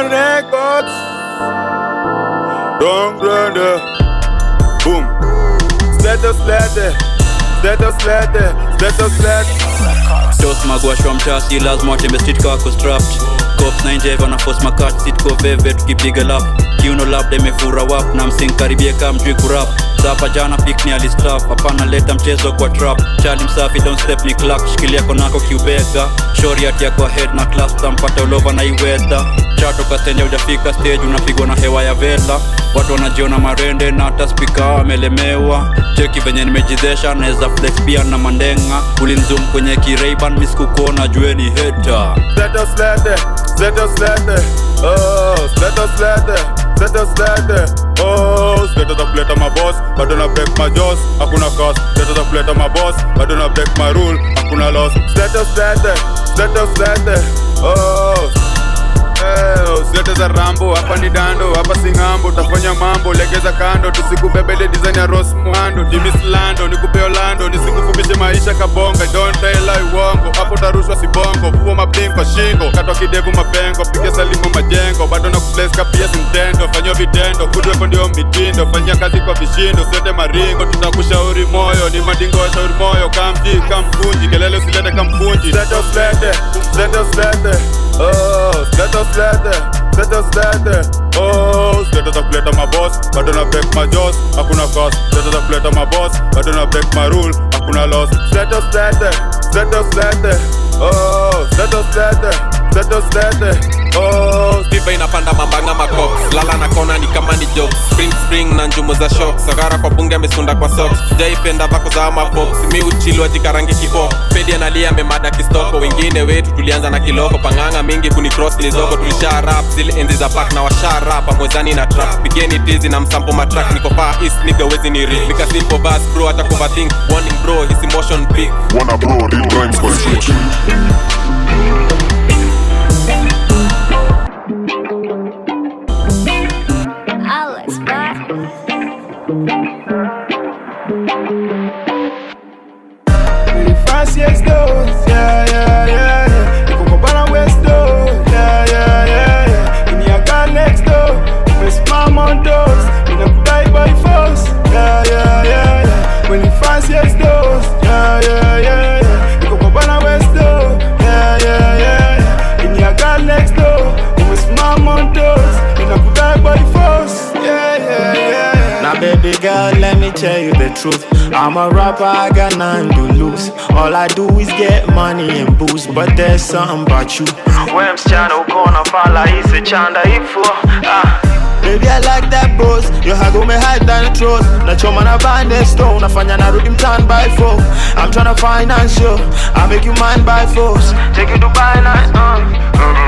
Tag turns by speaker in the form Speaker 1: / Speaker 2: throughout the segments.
Speaker 1: One Records. Don't Grande. Boom. Slede, slede. Slede, slede. Slede, slede.
Speaker 2: Toast magwashwa mtasi lazima watembe street kako strapped cops na nje wana force makat sit ko veve tukipiga lap kiuno labda imefura wap na msing karibia kama mjui kurap sapa jana pick ni hapana leta mchezo kwa trap. Chali msafi don't step ni clack shikilia konako kiubega. Shori ati ya head na class tampata ulova na iweza chato kastenja ujafika stage unapigwa na hewa ya vela watu wanajiona marende na hata spika amelemewa. Cheki venye nimejizesha naweza flex pia na mandenga. Ulinzum kwenye kireiban misikukuona jueni heta
Speaker 1: Slede, slede. Slede, slede. Oh, slede, slede. Slede, slede. Oh, slede za kuleta maboss, bado na break my jaws, hakuna cost. Slede za kuleta maboss, bado na break my rule, hakuna loss. Slede, slede. Slede, slede. Oh, Eh, za rambo hapa ni dando hapa singambo utafanya mambo legeza kando tusikubebele design ya ros mwando dimislando nikupe Orlando nisikufupishe maisha kabonga don't tell lie uongo hapo tarushwa sibongo vuo mapingo shingo katwa kidevu mapengo. Pige salimu majengo bado na kupleska pia simtendo fanywa vitendo kudwepo ndio mitindo. Fanyia kazi kwa vishindo usilete maringo. Tutakushauri moyo ni madingo shauri moyo. Kamji kamkunji kelele usilete kamkunji Slete, usilete slete, slete. Oh, slete, slete, slete, slete. Oh, slete za kuleta maboss, bado na break my jaws, hakuna cost. Slete za kuleta maboss, bado na break my rule, hakuna loss. Slete, slete, slete, slete. Oh, slete, slete, slete. Oh,
Speaker 3: Diva inapanda mambanga macox lala na kona ni kama ni jokes. Spring spring na njumu za shock sagara kwa bunge amesunda kwa socks. Jaipenda vako za mafox mi uchilwa jikarangi kifo. Pedi analia amemada kistoko. Wengine wetu tulianza na kiloko. Panganga mingi kuni cross nilizoko. Tulisha rap zile enzi za pack na washa rap. Amwezani na trap. Pigeni tizi na msampo matrack niko far east nigga wezi ni ring nika simple bus bro hata overthink warning bro his emotion big
Speaker 4: Wanna bro, real rhymes construction.
Speaker 5: Me tell you the truth. I'm a rapper, I got nothing to lose. All I do is get money and booze, but there's something about you. When msichana ukona fala ise chanda ifo ah. Baby I like that bros Yo hago me hide down the throat Nachoma na bande stone Nafanya narudi mtan by four I'm tryna finance you I make you mine by force Take you to buy night uh.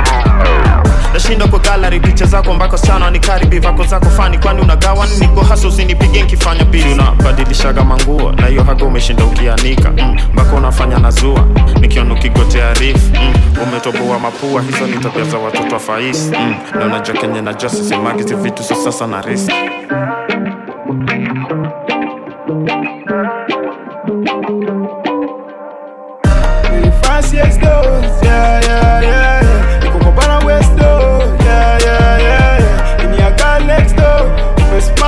Speaker 5: Nashinda kwa gallery zako mbako sana ni karibi vako zako fani. Kwani unagawa niko hasa usinipige nkifanya bili. Unabadilishaga manguo na hiyo haga umeshinda ukianika. Mm, mbako unafanya nazua nikiona ukigotea rif mm, umetoboa mapua. Hizo ni tabia za watoto wa faisi mm, na unajua kenye najua sisemagizi vitu so sasa na risk.
Speaker 1: Really fast, yes. Yeah, yeah, yeah, yeah.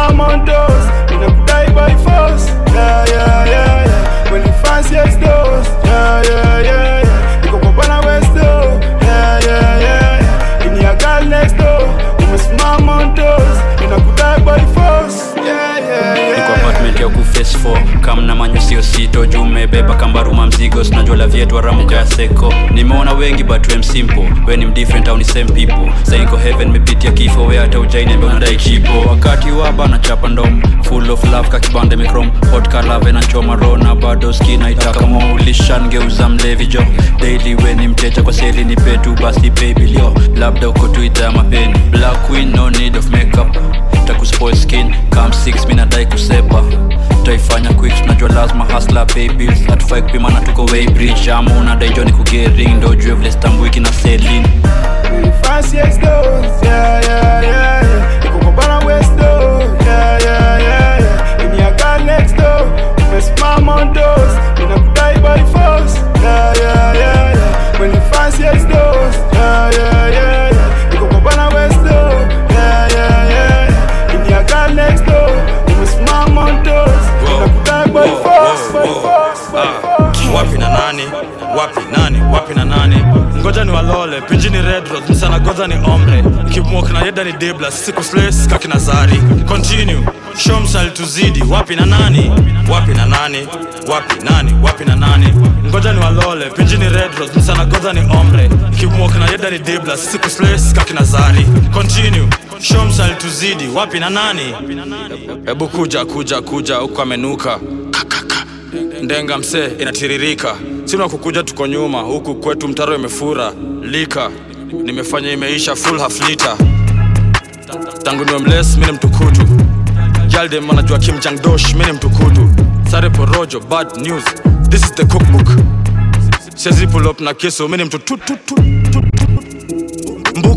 Speaker 1: Umesimama on doors. Ninakudai by force. Yeah, yeah, yeah, yeah. Really fast, yes, though. Yeah, yeah, yeah, yeah. Niko kwa bana west, though. Yeah, yeah, yeah, yeah. Ini ya car next door. Umesimama on doors. Ninakudai by force.
Speaker 2: Apartment kuface 4 kam na manyo sio sito. Juu umebeba kambaruma mzigo. Sinajua la vyetu aramuka ya seko. Nimeona wengi but wem simple. We ni mdifferent au ni same people. Saiko heaven mepitia kifo. We hata ujainembe unadai chipo wakati waba na chapa ndom. Full of love kakibande mikrom hotka lave na choma rona. Bado skina itaka maulishan geuza mlevi jo. Daily we ni mteja kwa seli ni petu. Basi baby babilio labda uko tuita mapeni. Black queen no need of makeup. Takuspoil skin. Kam 6 minadai kusepa taifanya quick tunajua lazima hasla pay bills kupima kupimana tuko way bridge. Ama unadai joni kugering. Ndo jue vile stambuiki na selin.
Speaker 1: Yeah. Niko kwa
Speaker 6: ngoja ni walole pinjini red rose msana goza ni omre ikimwok na yeda ni debla siku sles kakina zari. Continue. Shomsal tuzidi. Wapi na nani? Wapi na nani? Wapi nani? Wapi na nani? Ngoja ni walole pinjini red rose msana goza ni omre ikimwok na yeda ni debla siku sles kakina zari. Continue. Shomsal tuzidi. Wapi na nani? Hebu kuja kuja kuja huko amenuka ndenga msee inatiririka. Sina kukuja tuko nyuma. Huku kwetu mtaro imefura. Lika nimefanya imeisha full half liter. Tangu niwe mles mtukutu. Jaldem anajua kim jang dosh mini mtukutu. Sare porojo bad news. This is the cookbook. Sezi pull up na keso mini mtutututu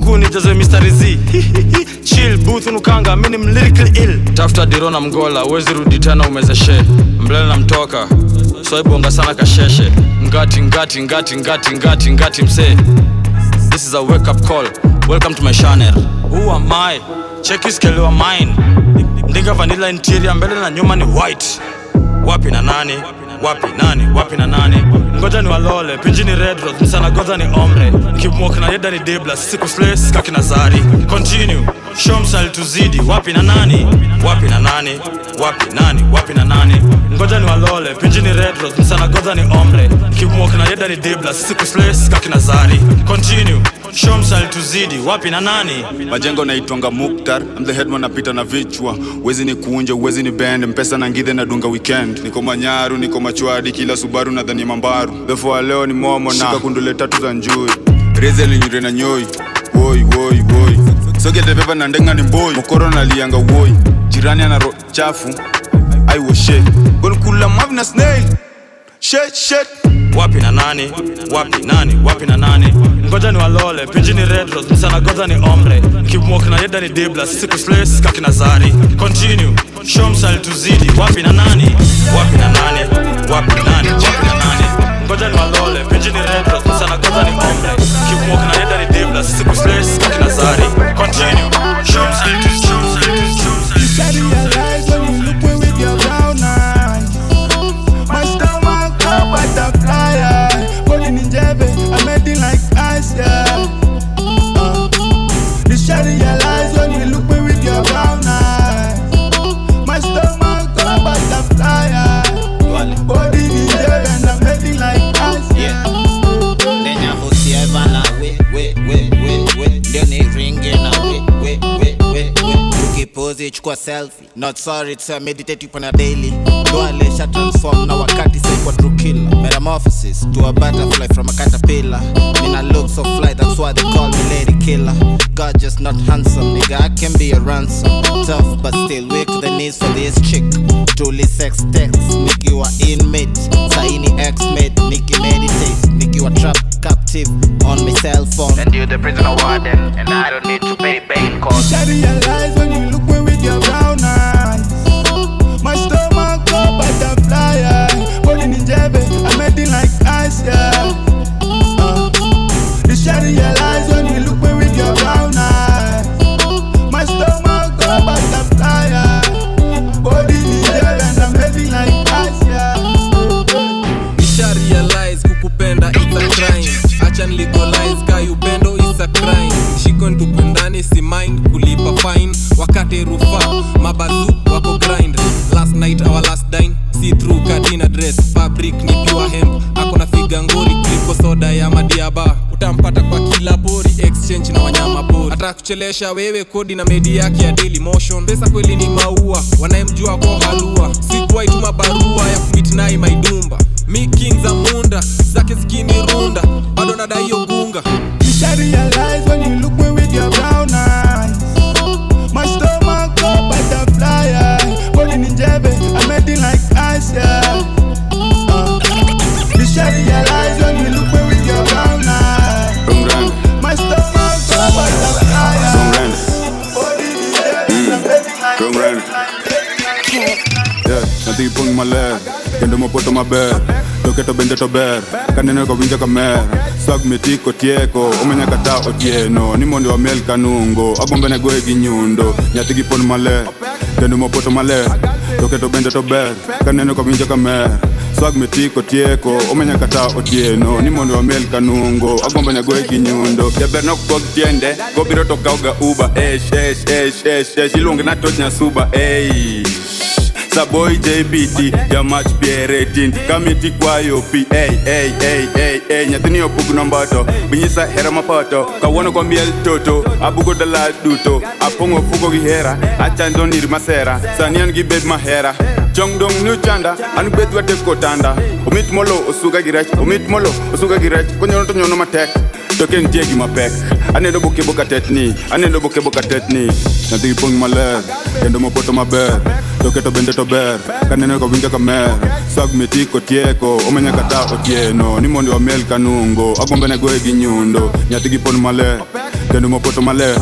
Speaker 6: mbuku nijaze mistari z. Chill booth nukanga mini mlirikli ill. Tafuta dirona mgola uwezi rudi tena umezeshe mblele na mtoka. Soibonga sana kasheshe. Ngati ngati ngati ngati ngati ngati msee. This is a wake up call. Welcome to my channel. Who am i? Check scale wa mine. Ndinga vanilla interior mbele na nyuma ni white. Wapi na nani wapi nani? Wapi na nani? Ngoja ni walole pinjini red rose msana godha ni omre ikimwok na yeda ni debla sisi sles kakina zari. Continue show alituzidi wapi na nani? Wapi na nani? Wapi nani? Wapi na nani ngoja ni walole pinjini red rose msana godha ni omle ikimwok na yeda ni siku sles kakina zari. Continue. Show msali wapi na nani?
Speaker 1: Majengo naitwanga muktar I'm the headman napita na vichwa. Wezi ni kuunje uwezi ni bend mpesa na ngidhe na dunga weekend. Niko manyaru niko machwadi kila subaru na dhani mambaru. Therefore leo ni momo na shika kundule tatu za njui. Reze linyure na nyoi. Woi woi woi. Sogetebeba na ndenga ni mboi. Mokoro nalianga woi. Jirani ana ro chafu aiwoshe gonkula mavi na snail Shit shit.
Speaker 6: wapi na nani? Wapi nani? Wapi na nani? Ngoja ni walole pinjini red rose. Msana godha ni omre kimwok na yeda ni debla siku sles kakina zari. Continue. Show msali tuzidi. Wapi na nani? Wapi na nani? Wapi na nani? Wapi na nani? Ngoja ni walole pinjini red rose. Msana godha ni omre kimwok na yeda ni debla siku sles kakina zari. Continue. Show msali
Speaker 7: tukipozi chukua selfie. Not sorry to say uh, meditate upon a daily. Doalesha transform na wakati sai kwa drukila metamorphosis to a butterfly from a caterpillar. Mean I look so fly that's why they call me lady killer. God just not handsome nigga I can be a ransom. Tough but still weak to the knees for this chick. Truly sex text nikiwa inmate. Saini ex-mate niki meditate. Nikiwa trap captive on my cell phone. And you the prisoner warden and I don't need to pay bail cost
Speaker 8: I realize when you
Speaker 9: pori atakuchelesha wewe kodi na medi yake ya daily motion. Pesa kweli ni maua wanayemjua kwa halua sikuwaituma barua ya kumitnai maidumba. Mi king za munda zake zikinirunda bado nadaiyo gunga
Speaker 8: should Yeah,
Speaker 1: natiki pung maler kendo mopoto maber toketo bende to ber kaneno ko winjo kamer swag metiko tieko omenya kata otieno ni mondo wamiel kanungo agombe ne goye gi nyundo nyathi gi pon maler kendo mopoto maler toketo bende to ber kaneno ko winjo kamer swag metiko tieko omenya kata otieno ni mondo wamel kanungo agombo nyagoye gi nyundo jaber nokgog tiende gobiro to kauga uba esh esh esh esh esh iluonge na toj nyasuba ey Saboy JBT, jamach pieretin Kamiti kwayo pi, ey, ey, ey, ey, ey Nyathini opug nomboto, binyisa hera mapoto Kawuono kwa miel toto, abugo dala duto. Apong'o fugo gi hera, achando nir masera. Sani an gi bed mahera. Chong dong nu chanda, an bed watek kotanda Omit molo, osuga gi rech, omit molo, osuga gi rech. Konyono to nyono matek to ke nitie gima pek aneno boke boka tetni aneno boke boka tetni. Nyathi ma maler kendo mopoto maber. To bende to ber kaneno ka mer. Swag metiko tieko omenya kata otieno. Ni mondo wamel kanungo agombe ne goye gi nyundo. Nyathi gi pon maler kendo mopoto maler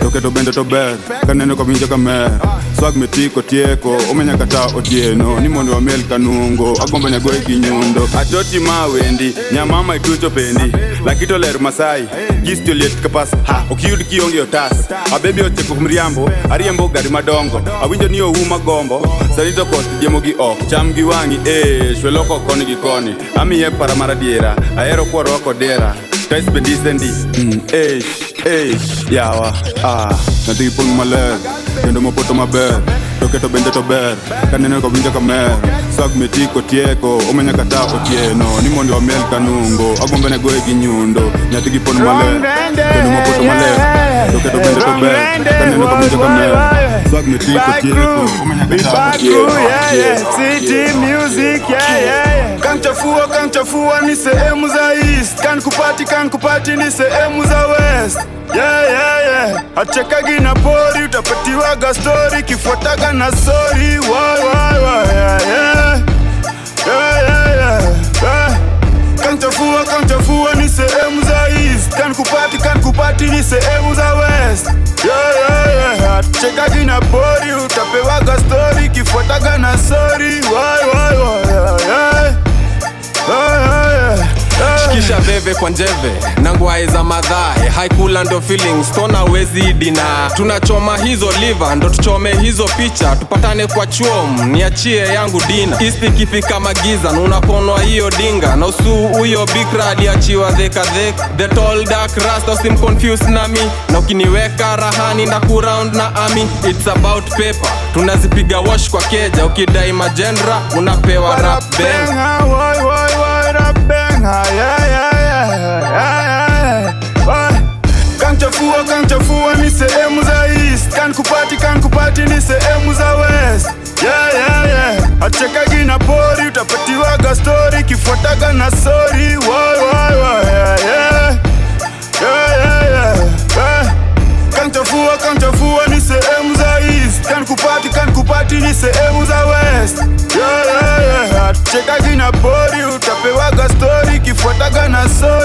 Speaker 1: to keto bende to ber kaneno kawinjo kamer swag metiko tieko omenya kata otieno ni mondo wamel kanungo agombe ne goye gi nyundo atoti ma wendi nyamama itucho pendi lakito ler masai gisti oliet kapas ha okiyud kionge otas abebi ocheko mriambo ariembo gari madongo. Awinjo ni ouma gombo. Sani to koth diemo gi ok cham gi wang'i e shweloko koni gi koni. Amiye para mar adiera ahero kwarwako dera tais bendisendi mm, eish eish. Yawa ah. Nyathi gi pong' maler kendo mopoto maber. To keto bende to ber kaneno kawinjo kamer swag metiko tieko omenya kata otieno ni mondo wamel kanungo agombe ne goye gi nyundo nyathi gi pon maler kendo maler to bende to kaneno kawinjo kamer swag tieko omenya otieno
Speaker 8: yeah, yeah. City music, yeah, yeah, yeah. Kanchafua, kanchafua ni sehemu za east, kankupati kupati, kan kupati ni sehemu za west. Yeah, yeah, yeah. Achekagi na pori, utapatiwaga stori kifuataga na sori yeah. Yeah, Kanchafua, kanchafua ni sehemu za east, kan kupati, kan kupati ni sehemu za west. Yeah, yeah, yeah. Achekagi na pori, utapewaga stori, kifuataga na sori. Why, yeah, yeah. Yeah, yeah, yeah.
Speaker 3: Shikisha veve kwa njeve na ngwae za madhae. Haikula ndo feelings tona wezi dina. Tunachoma hizo liva ndo tuchome hizo picha. Tupatane kwa chuom niachie yangu dina. Isti ikifika magiza nunaponwa hiyo dinga. Na usuu huyo bikra aliachiwa dhekadhek the tall dark rasta usimconfuse nami na ukiniweka rahani na kuround na ami. Its about paper. Tunazipiga wash kwa keja ukidai majenra unapewa rap bang
Speaker 8: yeah, na sori Kanchafua, kanchafua ni sehemu za east, kankupati kupati, ni sehemu za west. Yeah, yeah, yeah. Chekagi na pori, utapewaga stori kifuataga na story.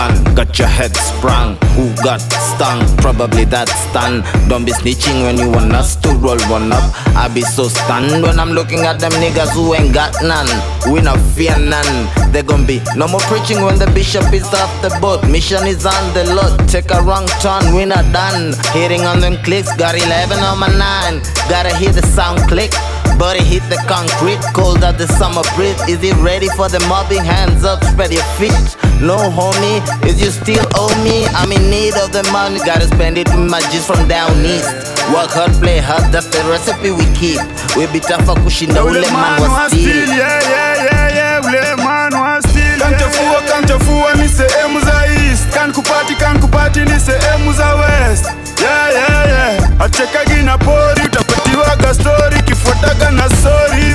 Speaker 7: Begun, got your head sprung. Who got stung? Probably that stun. Don't be snitching when you want us to roll one up. I be so stunned when I'm looking at them niggas who ain't got none. We not fear none. There gon' be no more preaching when the bishop is off the boat. Mission is on the lot. Take a wrong turn, we not done. Hitting on them clicks, got 11 on my 9. Gotta hear the sound click. Body hit the concrete, cold at the summer breeze. Is it ready for the mobbing? Hands up, spread your feet. No homie, if you still owe me? I'm in need of the money, gotta spend it with my G's from down east. Work hard, play hard, that's the recipe we keep. We be tougher kushinda ule man wa
Speaker 8: still,
Speaker 7: steel.
Speaker 8: yeah, yeah, yeah, yeah, ule man wa still. Kanchafua, kanchafua ni sehemu za east, kan kupati, kan kupati ni sehemu za west. Yeah, yeah, yeah. Achekagi na pori, utapatiwaga story, kifuataga na story.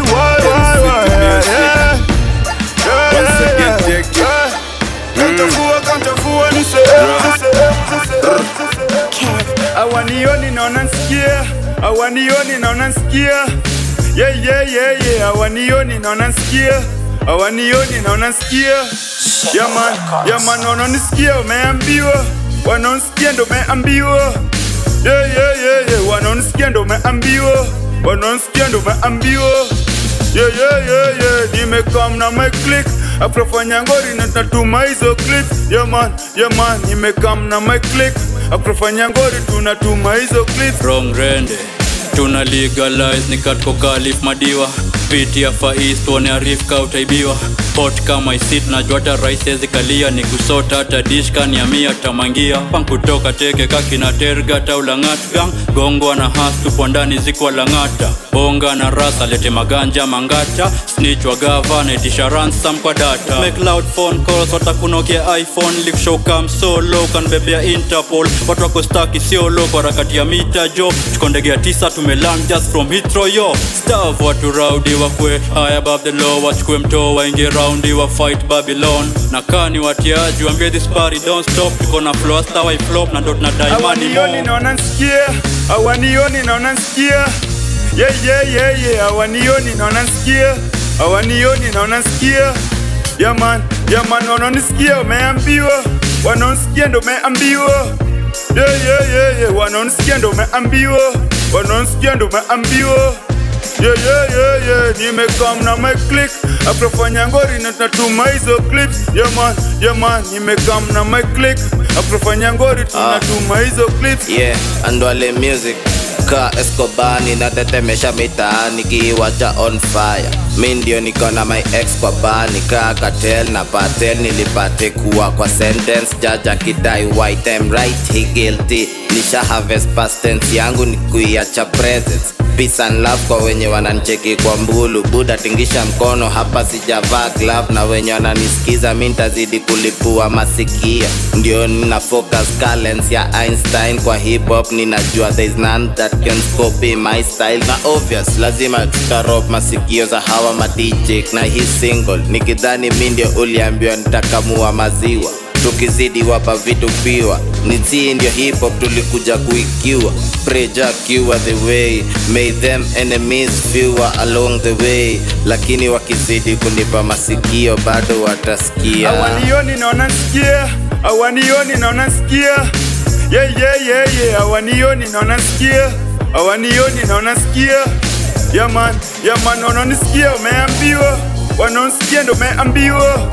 Speaker 8: Sehemu. Awanioni naona nsikia, awanioni naona nsikia. Yeah, yeah, yeah, yeah. Awanioni naona nsikia, awanioni naona nsikia. Yaman, man, wanaonisikia umeambiwa, wanaonisikia ndo umeambiwa. Yeah, yeah, yeah, yeah. Wanaonisikia ndo umeambiwa, wanaonisikia ndo umeambiwa. Yeah, yeah, yeah, yeah. Nimekam na my click afrofanya ngori na natuma hizo clips. Yeah man, yeah man, nimekam na my click
Speaker 1: Afrofanya ngori tunatuma hizo clips.
Speaker 2: Wrong rende tuna legalize ni katko kalif madiwa. Piti ya fais tuone arifka utaibiwa hot kama isit najua hata raisezi kalia ni kusota hata dishka ni tamangia. Pankutoka teke kakina terga taulangat gang gongwa na has tupo ndani zikwa langata bonga na rasa lete maganja mangata. Snitch wa gava naitisha ransom kwa data. Make loud phone calls watakunokia iphone likushow kam solo kanbebea interpol. Watu wako staki sio kwa rakati ya mita jo. Tukondegea tisa tumeland just from Heathrow yo. Staff watu raudi wakwe high above the law wachukue mtoo waingie raundi wa fight babylon. Na kani watiaji wambie this party don't stop. Tuko na flow hasta wa flop na ndo tunadai money
Speaker 1: awanioni
Speaker 2: more
Speaker 1: naona nsikia awanioni naona nsikia yeah, yeah, yeah, yeah. awanioni naona nsikia awanioni naona nsikia yaman yaman wanaonisikia umeambiwa wanaonisikia ndo umeambiwa yeah, yeah, yeah, yeah. wanaonisikia ndo umeambiwa wanaonisikia ndo umeambiwa yeah, yeah, yeah, yeah. nimekam na my click. Afrofanya ngori na tunatuma hizo clips yaman yaman nimekam na my click. Afrofanya ngori tunatuma hizo clips
Speaker 7: yeah andwale music. Ka escobani natetemesha mitaani kiiwacha on fire. Mi ndio niko na my ex kwa bani ka katel na patel nilipate kuwa kwa sentence. Jaja kidai white I'm right he guilty nisha harvest past tense yangu ni kuiacha presence. Peace and love kwa wenye wanancheki kwa mbulu. Buda tingisha mkono hapa sijavaa glove. Na wenye wananisikiza mi ntazidi kulipua masikia. Ndio nina focus talents ya einstein kwa hip hop. Ninajua there's none that can copy my style. Na obvious lazima tutarop masikio za hawa madj na hii single nikidhani mi ndio uliambiwa nitakamua maziwa tukizidi wapa vitu piwa. Nitii ndio hip hop tulikuja kuikiwa. Preja kiwa the way. Made them enemies fewer along the way. Lakini wakizidi kunipa masikio bado watasikia.
Speaker 1: Awanioni naona nsikia awanioni naona nsikia yeah. awanioni naona nsikia awanioni naona nsikia yaman yaman wanaonisikia umeambiwa wanaonisikia ndo umeambiwa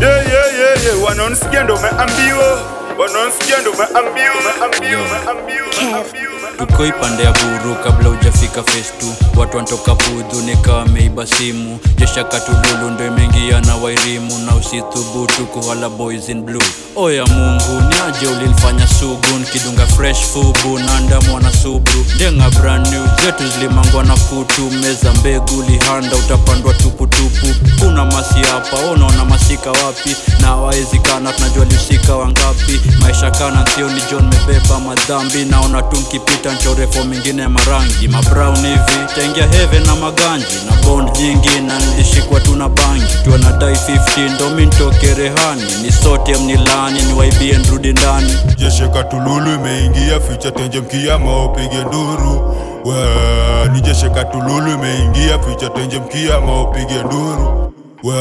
Speaker 1: yeah, yeah, yeah, yeah. wanaonisikia ndo umeambiwa. Wanaonisikia ndo umeambiwa. Umeambiwa umeambiwa umeambiwa
Speaker 2: tuko ipande ya buru kabla ujafika festu watu wantoka pudhu nikawa meiba simu. Jesha katululu ndo imeingia na wairimu na usithubutu kuhala boys in blue. Oya mungu niaje ulilfanya sugu? Nkidunga fresh fubu nanda mwana subru ndenga brand new zetu zilimangwa na kutu. Meza mbegu lihanda utapandwa tuputupu kuna masi hapa unaona masika wapi? Na waezikana tunajua lihusika wangapi? Maisha kana sio ni john mebeba madhambi naona tu nkipita nchorefo mingine ya marangi. Mabrown hivi taingia heve na maganji. Na bond nyingi na nilishikwa tu na bangi. Tuwa na dai 15 ndo mintoke rehani. Ni sote mnilani ni waibie nrudi ndani.
Speaker 1: Jesheka tululu imeingia ficha tenje mkia maopige nduru. We ni jeshe katululu imeingia ficha tenje mkia maopige nduru. We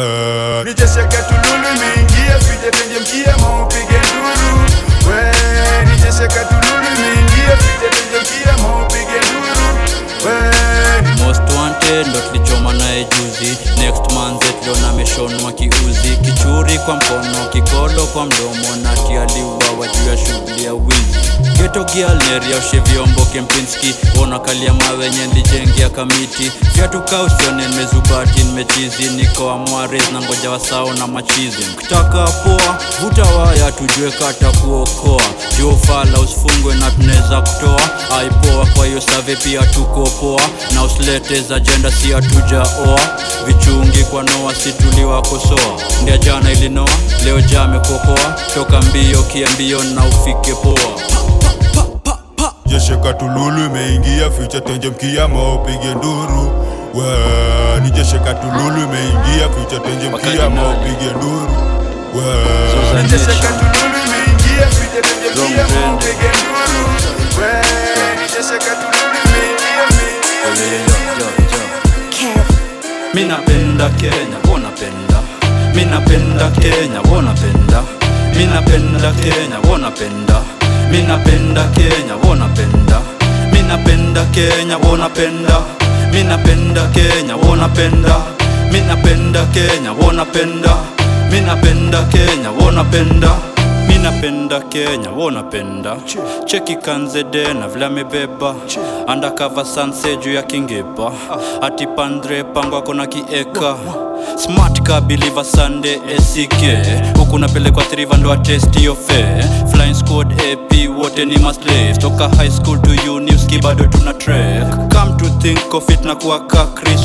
Speaker 1: ni jeshe imeingia ficha tenje mkia maopige nduru When nyenyeshe katululu mingie, vile vile pia maupige
Speaker 2: most wanted ndo tulichoma naye juzi next manze tuliona ameshonwa kiuzi. Kichuri kwa mkono kikolo kwa mdomo na tialiuawa juu ya shughuli ya wizi. Geto gialneria ushe vyombo kempinski ona kalia mawenye nlijengea kamiti. Vyatuka usione nimezubati nimechizi. Niko amwares na ngoja wasao na machizi. Mkitaka poa vuta waya tujue kata kuokoa. Juu usifungwe na tunaweza kutoa. Aipoa kwa hiyo save pia tuko poa. Na usilete za jenda si hatujaoa vichungi kwa noa situliwakosoa ndia jana ilinoa leo jamekokoa toka mbio kiambio na ufike poa.
Speaker 1: Jesheka tululu imeingia ficha tenje mkiama upige nduru. We ni jesheka tululu imeingia ficha tenje mkiama upige nduru. We ni jeshe katululu imeingia ficha tenje mkiama upige nduru. We ni jeshe katululu imeingia
Speaker 2: minapenda kenya wonapenda minapenda kenya wonapenda minapenda kenya wonapenda minapenda kenya wonapenda minapenda kenya wonapenda minapenda kenya wonapenda minapenda kenya wonapenda minapenda kenya wonapenda mi napenda kenya wo napenda cheki kanzede na vile amebeba. Andakava sanse juu ya kingepa. Ati pandre pango ako na kieka. Smart ka biliva sande esike huku napelekwa triva ndo atesti yo fe flying squad ap wote ni maslave toka high school to uni uski bado tuna trek come to think of it na kuwa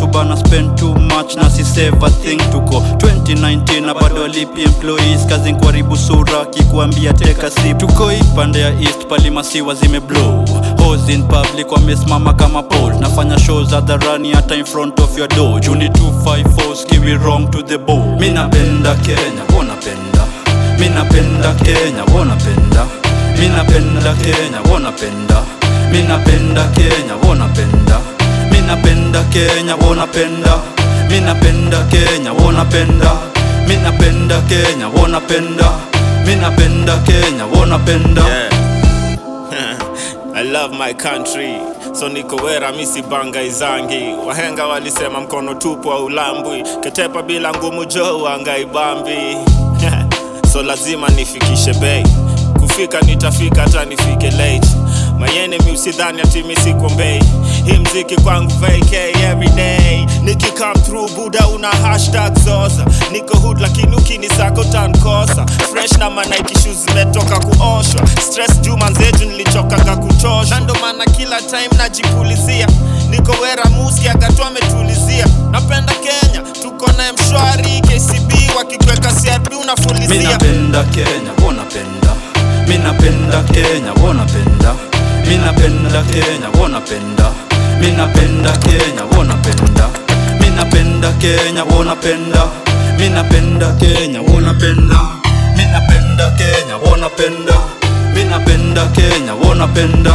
Speaker 2: ubana spend too much na si save a thing. Tuko 2019 na bado alipi employees. Kazi kuharibu sura kikuambia teka sip. Tuko ipande ya east palimasiwa zimeblow in public wamesimama kama pol nafanya shows hadharani hata in front of your door. Juni 254 skiwi wrong to the bone. Mi napenda kenya wonapenda mi napenda kenya wonapenda mi napenda kenya wo napenda mi kenya wonapenda minapenda kenya wonapenda minapenda kenya wonapenda minapenda kenya wonapenda minapenda kenya wonapenda
Speaker 5: I love my country. So niko wera misi banga izangi. Wahenga walisema mkono tupu au ulambwi. Ketepa bila ngumu jo angaibambi so lazima nifikishe bei. Kufika nitafika hata nifike late mayenemi usidhani atimi sikombei hii mziki kwangu vk everyday niki through buda una hashtag zoza niko hood lakini ukinisako tankosa fresh na manaikishu zimetoka kuoshwa stress juu manzetu nilichokaga kuchosha Na ndo maana kila time najipulizia niko wera muski agatu ametulizia napenda kenya tuko na mshwari kcb wakikweka crb unafulizia
Speaker 2: napenda kenya kenya Minapenda Kenya, wanapenda. Minapenda Kenya, wanapenda. Minapenda Kenya, wanapenda. Minapenda Kenya, wanapenda. Minapenda Kenya, wanapenda. Minapenda Kenya, wanapenda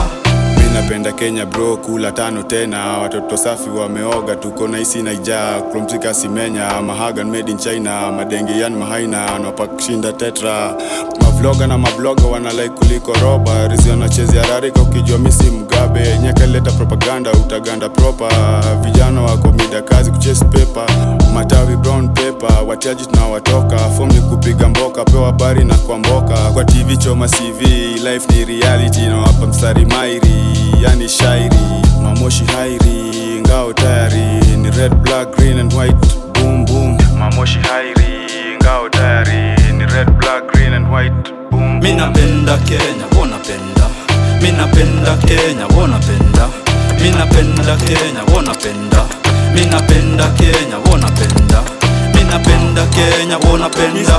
Speaker 2: napenda
Speaker 1: kenya bro kula tano tena. Watoto safi wameoga tuko na isi naija kromtika simenya mahagan made in china. Madenge yan mahaina napakushinda tetra. Mavloga na mabloga wanalai kuliko roba. Rizi wanachezi rarika ukijua misi mgabe nyekeleta propaganda utaganda propa vijana wako mida kazi kuchase pepa matawi brown paper. Watiaji tunawatoka fom ni kupiga mboka. Pewa habari na kuamboka kwa tv choma cv life ni reality. Nawapa mstari mairi. Yani shairi. Mamoshi hairi. Ngao tayari. Ni red black green and white. Boom boom. Mamoshi hairi. Ngao tayari. Ni red black green and white. Boom
Speaker 2: Mimi napenda kenya wo napenda mimi napenda kenya wo napenda mimi napenda kenya wo napenda minapenda Kenya wonapenda minapenda Kenya wonapenda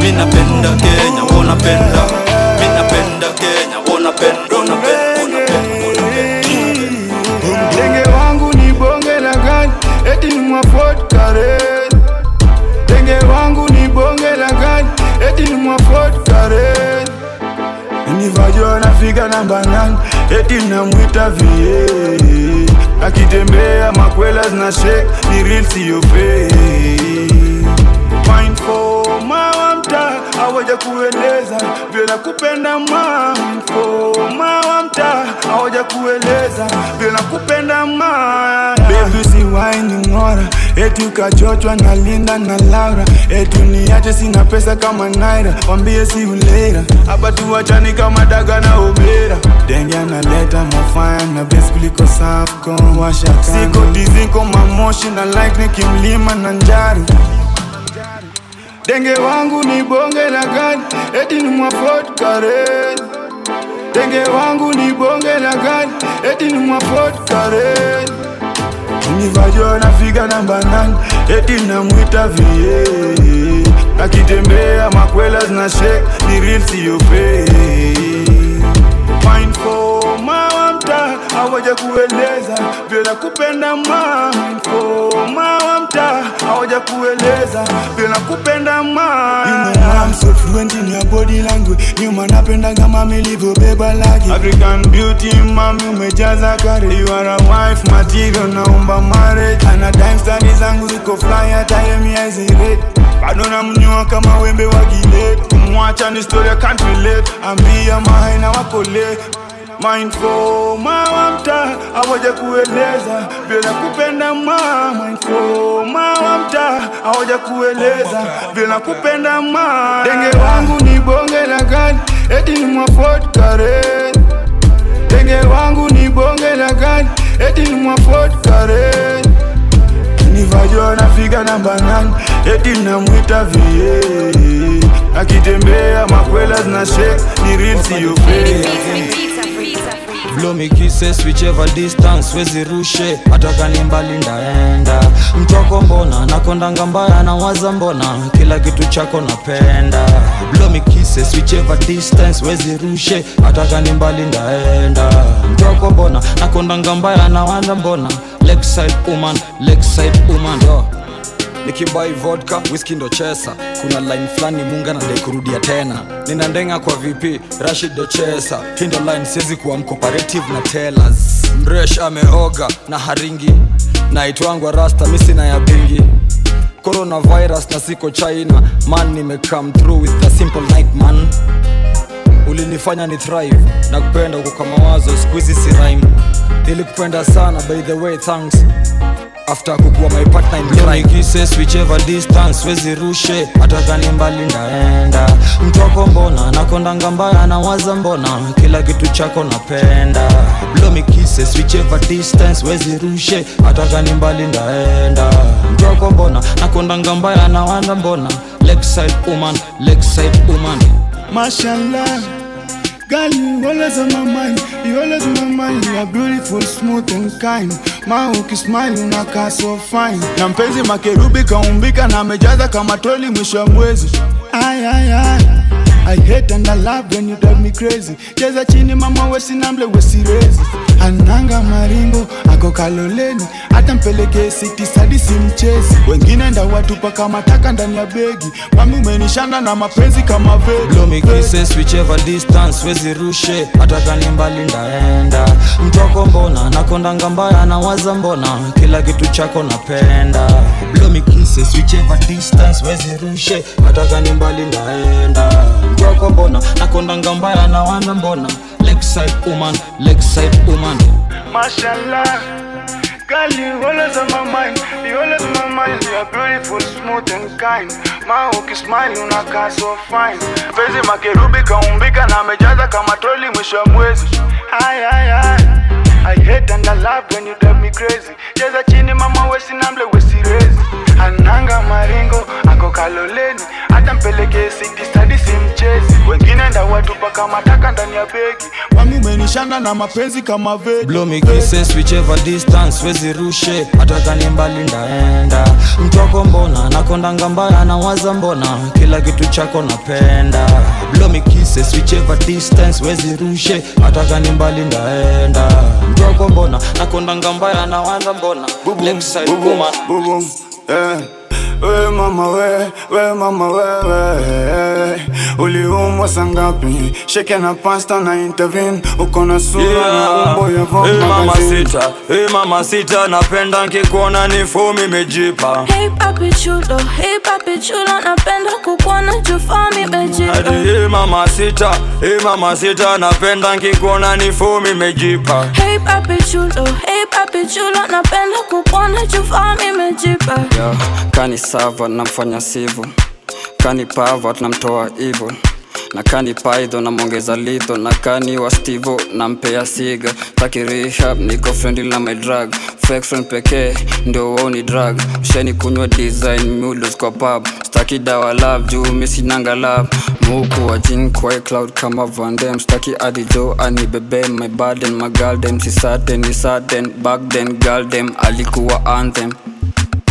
Speaker 2: minapenda Kenya wonapenda minapenda Kenya wonapenda
Speaker 8: denge wangu ni bonge la gari eti ni mwaford Karel denge wangu ni bonge la gari eti ni mwaford Karel nivajua nafika namba nane eti namwita vie Akitembea makwela zina shake, ni real siyo awaja kueleza vile nakupenda ma for mawa awaja kueleza vile nakupenda ma Baby si eti ukachochwa na Linda na Laura. Eti uniache sina pesa kama Naira. Wambie si ulera. Hapa tuwachani kama daga na ubera. Denge analeta mafaya na besi kuliko Safcon. Washa siko diziko mamoshi na like nikimlima na njari. Denge wangu ni bonge la gani, eti ni mwa Karen. Denge wangu ni bonge la gani, eti ni mwa Karen. Mnivajua nafika namba nane eti namwita vie. Akitembea makwela zina shek ni real siyo Fine for mawa mta awaja kueleza bila kupenda mindful mawa awaja kueleza bila kupenda ma. You know I'm so fluent in your body language. Nyuma napenda kama African beauty mami umejaza kare you are a wife material naomba marriage. Ana dime stani zangu ziko fly hata yemi haizirate bado namnyoa kama wembe wa kumwacha ni story I can't relate ambia mahaina wako late mindful mama mtaa awaja kueleza bila kupenda ma. Mindful mama mtaa awaja kueleza bila kupenda ma. Denge wangu ni bonge la gani eti ni mwafot kare denge wangu ni bonge la gani eti ni mwafot karen. Nivajua nafika namba nani eti namwita vie akitembea makwela zinashe ni real
Speaker 10: me whichever distance wezirushe hata kani mbali ndaenda. Mtoko mbona? Nakondanga mbaya nawaza mbona? Kila kitu chako napenda. Me whichever distance wezirushe hata kani mbali ndaenda. Mtoko mbona? Nakondanga mbaya nawaza mbona? Lakeside woman lakeside woman. yo nikibai vodka whisky ndo chesa. Kuna line fulani munga nadai kurudia tena. Nina ndenga kwa vp rashid do chesa. Hii line siwezi kuwa mcooperative na tellers. Mresh ameoga na haringi. Naitwangwa rasta misina ya pingi. Coronavirus na siko china. Man nimecome through with a simple night man. Ulinifanya ni thrive. Na kupenda uko kwa mawazo skuizi si rhyme. Nilikupenda sana by the way thanks after kukuwa my partner in crime kisses whichever distance wezi rushe. Hata mbali ndaenda. Mtoko mbona nakondanga mbaya nawaza mbona. Kila kitu chako napenda. Blow me kisses whichever distance wezi rushe. Hata mbali ndaenda. Mtoko mbona nakondanga mbaya na mbona. Lakeside woman lakeside woman.
Speaker 8: Mashallah, girl, you always on my mind. You always on my mind. You are beautiful, smooth and kind. Ma ukismile unakaa so fine. Na mpenzi makerubi kaumbika na amejaza kama troli mwisho wa mwezi. Ay, ay, ay. I hate and I love when you drive me crazy. Cheza chini mama wesinamble wesirezi. Ananga maringo ako kaloleni, hata mpelekee siti sadi si mchezi. Wengine ndawatupa kama taka ndani ya begi. Mami umenishanda na mapenzi kama
Speaker 10: distance wezi hata kani mbali ndaenda. Mtoko mbona nakondanga mbaya na mbona kila kitu chako napenda. Distance wezi mbali ndaenda. Mtoko mbona nakondanga mbaya na mbona. Lakeside woman lakeside woman
Speaker 8: Mashallah, girl, you always on my mind. You always on my mind. You are beautiful, smooth and kind. Ma ukismile unakaa so fine. Mpenzi makerubi kaumbika na amejaza kama troli mwisho wa mwezi. Ay, ay, ay. I hate and I love when you drive me crazy. Cheza chini mama wesinamble wesirezi. Ananga maringo ako kaloleni, hata mpelekee siti stadi si mchezi. Wengine ndawatupa kama taka ndani ya begi. Mami umenishana na mapenzi kama vegi.
Speaker 10: blow me kisses whichever distance wezi rushe. Hata kani mbali ndaenda. Mtoko mbona nakondanga mbaya nawaza mbona. Kila kitu chako napenda. Blow me kisses whichever distance wezi rushe. Hata kani mbali ndaenda. Mtoko mbona nakondanga mbaya na waza mbona
Speaker 8: Boom, eh. We mama we, we mama we, we. Uliumwa sangapi, sheke na pasta na intervene. Uko na sura na umbo ya Vogue
Speaker 10: Hey mama sita, hey mama sita, napenda nkikuona ni fomi imejipa
Speaker 11: Hey papi chulo, hey papi chulo, napenda kukuona jufami
Speaker 10: Hadi
Speaker 11: bejipa
Speaker 10: hey mama sita, hey mama sita, napenda nkikuona ni fomi imejipa
Speaker 11: Hey papi chulo, hey papi chulo, napenda kukuona jufami bejipa
Speaker 12: Yeah, kani sava namfanya sivu. Kani pava tunamtoa hivo na kani paidho namwongeza lidho na kani wa stivo nampea siga. Taki rehab niko frendi na my drug. Fake pekee ndio wao drug. Usheni kunywa design mudos kwa pub. Staki dawa lav juu misinanga love. Muku wa jin kwa cloud kama vandem staki adijo anibebe my burden my girl dem si dem alikuwa anthem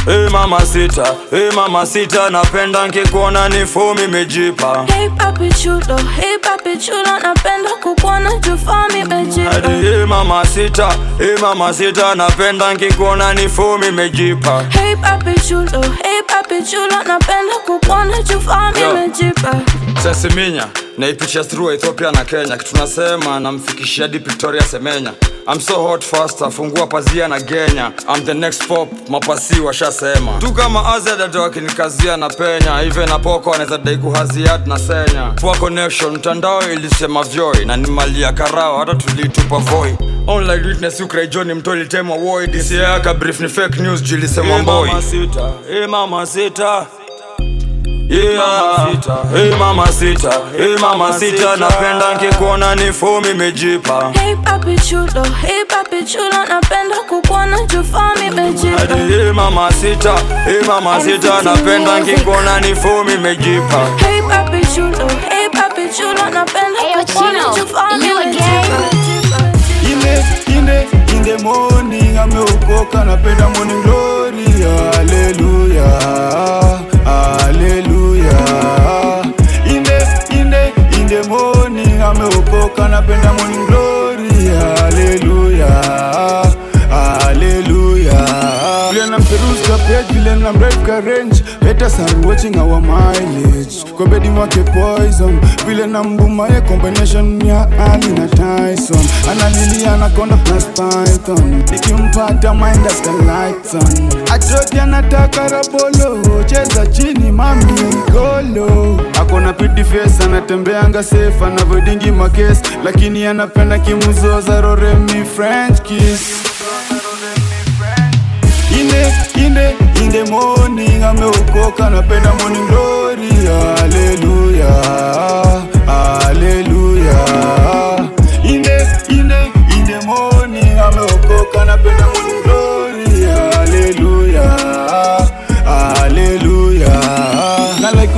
Speaker 10: Hey mama sita, hey mama sita, napenda nkikuona ni fomi mejipa.
Speaker 11: Hey papi chulo, hey papi chulo, napenda kukuona jufami
Speaker 10: Hadi hey mama sita, hey mama sita, napenda nkikuona ni fomi mejipa.
Speaker 11: Hey papi chulo, hey papi chulo, napenda kukuona jufami
Speaker 12: Yo.
Speaker 11: bejipa
Speaker 6: naipitia through ethiopia na kenya kitunasema namfikishia di victoria semenya. I'm so hot faster fungua pazia na genya. I'm the next pop mapasi washasema. Tu kama azedate wakinikazia na penya ive na poko anaweza dai kuhazia na senya. Poor connection mtandao ilisema vyoi na ni mali ya karao hata tulitupa voi. Online witness ukraijoni mtoli tema woi disiaka brief ni fake news julisema mboi hey mama sita Hey mama sita, hey mama sita, hey mama sita, napenda nkikuona ni fomi imejipa
Speaker 11: Hey papi chulo, hey papi chulo, napenda kukuona jufami mejipa.
Speaker 6: Hey mama sita, hey mama sita, napenda nkikuona ni fomi imejipa
Speaker 11: Hey papi chulo, hey papi chulo, napenda kukuona jufami mejipa.
Speaker 8: Inde, inde, in the morning ameokoka napenda morning glory. Haleluya ameokoka napenda morning glory. Haleluya haleluya vile namperuska page vile namreka range better start watching our mileage. Kobedi mwake poison. Vile nambumaye combination ya ali na tyson. Analilia anakonda plus python. Ikimpata mind after lights on achoti anataka rabolo. Cheza chini mami golo. Akona face anatembeanga safe anavodingi makes lakini anapenda kimuzoza roremi french kiss inde inde in the morning ameokoka napenda morning glory haleluya haleluya inde inde in the morning ameokoka napenda morning glory haleluya haleluya na like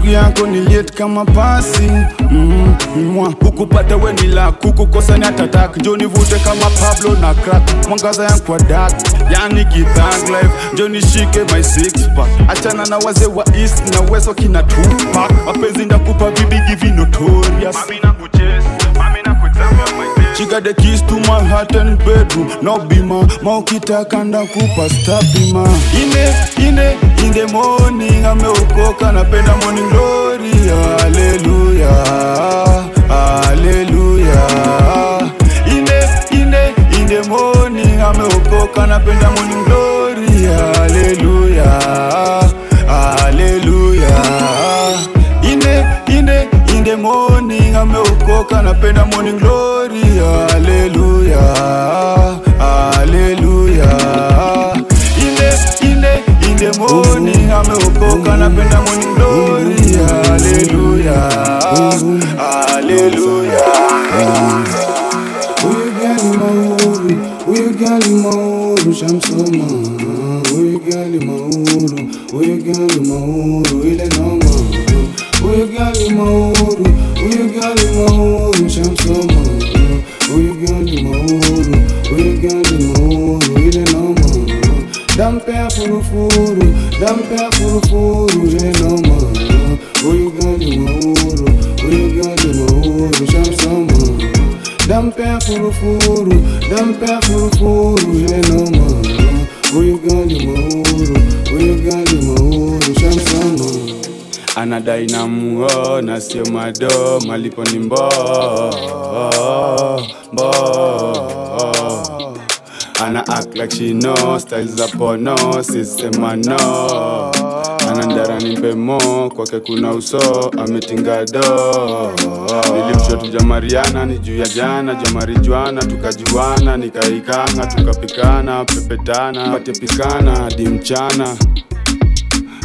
Speaker 8: luku yako ni liet kama pasi. Mm, mwa kukupata we ni la kukukosa ni atatak jo nivute kama pablo na crack. Mwangaza yangu kwa dark yani kithang life. Jo nishike my six pack. Achana na wazee wa east na weso kina tupak mapenzi ndakupa vibigi vinotorious She got the keys to my heart and bedroom. No bima, maukitaka ndakupa stapima Inde, inde, in the morning Ameokoka napenda morning glory. Hallelujah, hallelujah. Inde, inde, in the morning Ameokoka napenda morning glory. Hallelujah inde, the morning ameokoka napenda morning glory. Haleluya haleluya inde inde in the morning ameokoka napenda morning glory. Haleluya haleluya
Speaker 13: Huyu gali mauru, huyu gali mauru shamsoma. Huyu gali mauru, huyu gali mauru ile noma. Huyu gali mauru, huyu gali mauru shamsoma Huyu gali mauru, huyu gali mauru ile noma Dampea furufuru, dampea furufuru ile noma Huyu gali mauru, huyu gali mauru shamsoma Dampea furufuru, dampea furufuru ile noma Huyu gali mauru, huyu gali mauru shamsoma
Speaker 8: anadai na muo na sio mado malipo ni mbo. Mbo. Ana act like she know styles za pono sisema anandara nimpe kwake kuna uso ametinga do. Nilimshotuja mariana ni juu ya jana jamarijuana tukajuana nikaikanga tukapikana pepetana pate pikana hadi mchana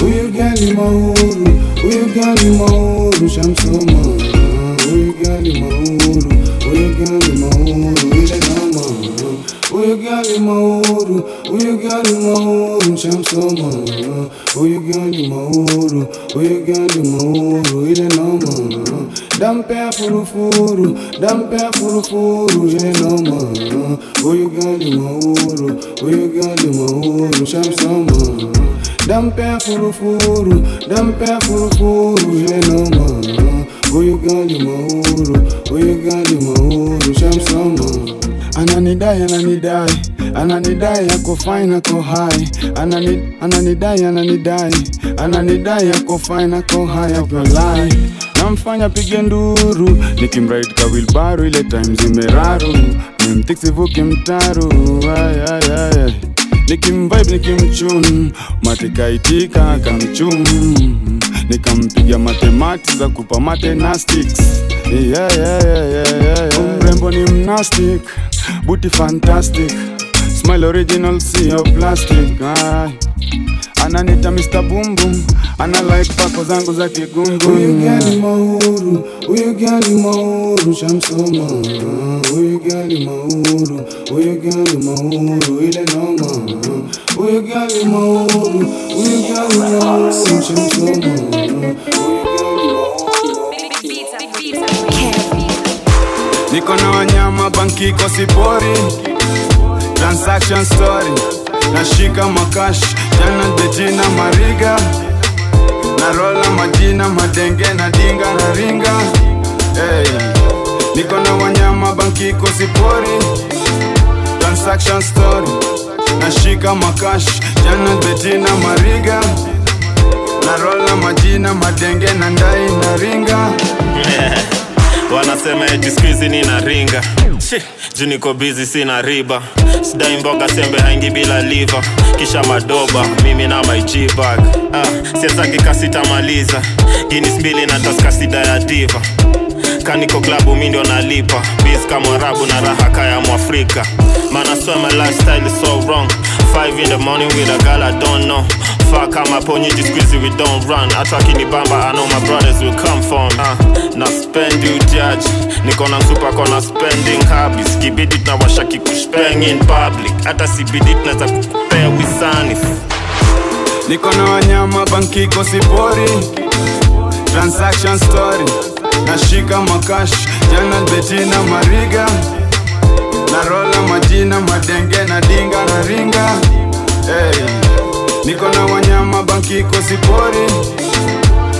Speaker 13: Huyu gali mauru, huyu gali mauru shamsoma
Speaker 8: Huyu gali mauru, huyu gali mauru, ile noma. Huyu gali mauru, huyu gali mauru, shamsoma. Huyu gali mauru, huyu gali mauru, ile noma. Dampea furufuru, dampea furufuru, ile noma. Huyu gali mauru, huyu Dampea furufuru, dampe furufuru, yenoma noma. Huyu gali mauru. Ananidai, ananidai, ananidai yako fine, ananidai, ananidai, ananidai yako fine, ako. Namfanya pige nduru, nikimride ka ile time zimeraru, nimtiksi sivuki mtaru, ay, ay, ay, ay. Nikimvibe nikimchun, matikaitika kamchum, nikampiga matemati za kupa matenastics yeah, yeah, yeah, yeah, yeah, yeah. Mrembo ni mnastic, buti fantastic, smile original sio plastic Ay. Ananita Mr. Boom, ana like pako zangu za kigungu. Huyu gani mauru, huyu gani mauru, shamsoma. Huyu gani mauru, huyu gani mauru, ile noma. Huyu gani mauru, huyu gani mauru, shamsoma. Niko na wanyama banki kosi pori transaction story, nashika makash jana betina mariga. Narola majina madenge na dinga na ringa. Hey. Niko na wanyama banki iko sipori, transaction story, nashika makash jana betina mariga. Narola majina madenge na ndai na ringa
Speaker 5: wanasema eti skuizi nina ringa. Juu bizi sina riba. Sidai mboga sembe haingi bila liva kisha madoba mimi na maijibag ah, kasitamaliza ginis mbili na taskasida ya diva. Kaniko klabu mi ndio nalipa. Bis kama arabu na raha kaya mwafrika. Mana swema lifestyle so wrong. 5 in the morning with a girl don't know fuck kama ponyi jisqueezy we don't run. Hata bamba I know my brothers will come from uh, na spend you judge. Niko na kona spending habits. Kibidi tunawasha kikushpeng in public. Hata sibidi tunaweza kupea wisanif
Speaker 8: Niko na wanyama banki iko sipori, transaction story, nashika makash. Jana betina mariga. Narola majina madenge na dinga na ringa. Hey. Niko na wanyama banki kosipori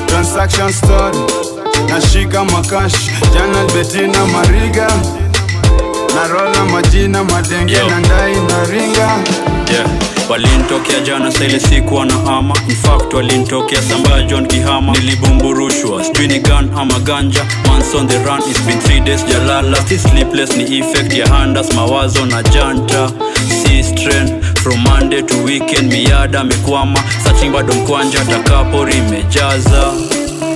Speaker 8: transaction story, nashika makash. Jana betina mariga. Narola majina madenge
Speaker 2: Yo.
Speaker 8: na ndai na ringa.
Speaker 2: Yeah. walintokea jana saile siku na ama infact walintokea sambaya john kihama. Nilibumburushwa. Sijui ni gun ama ganja. Once on the run it's been three days jalala. Si sleepless ni effect ya handas mawazo na janta. Si strain from monday to weekend miada amekwama. Searching bado mkwanja takapori imejaza.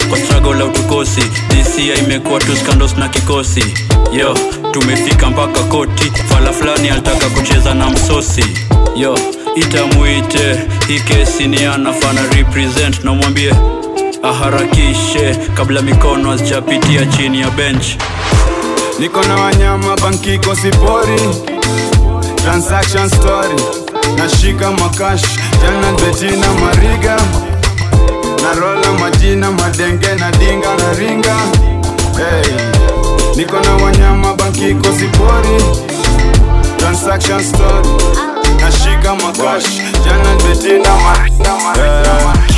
Speaker 2: Kwa struggle la utukosi disia imekuwa tu na kikosi. Yo tumefika mpaka koti fala fulani alitaka kucheza na msosi. Yo itamuite hii ni anafana represent namwambie aharakishe kabla mikono hazijapitia chini ya bench.
Speaker 8: Niko na wanyama banki iko sipori, transaction story, nashika makash jana betina mariga narola majina madenge na dinga na ringa hey. Niko na wanyama bankiko sipori, transaction nashika makash jana betina.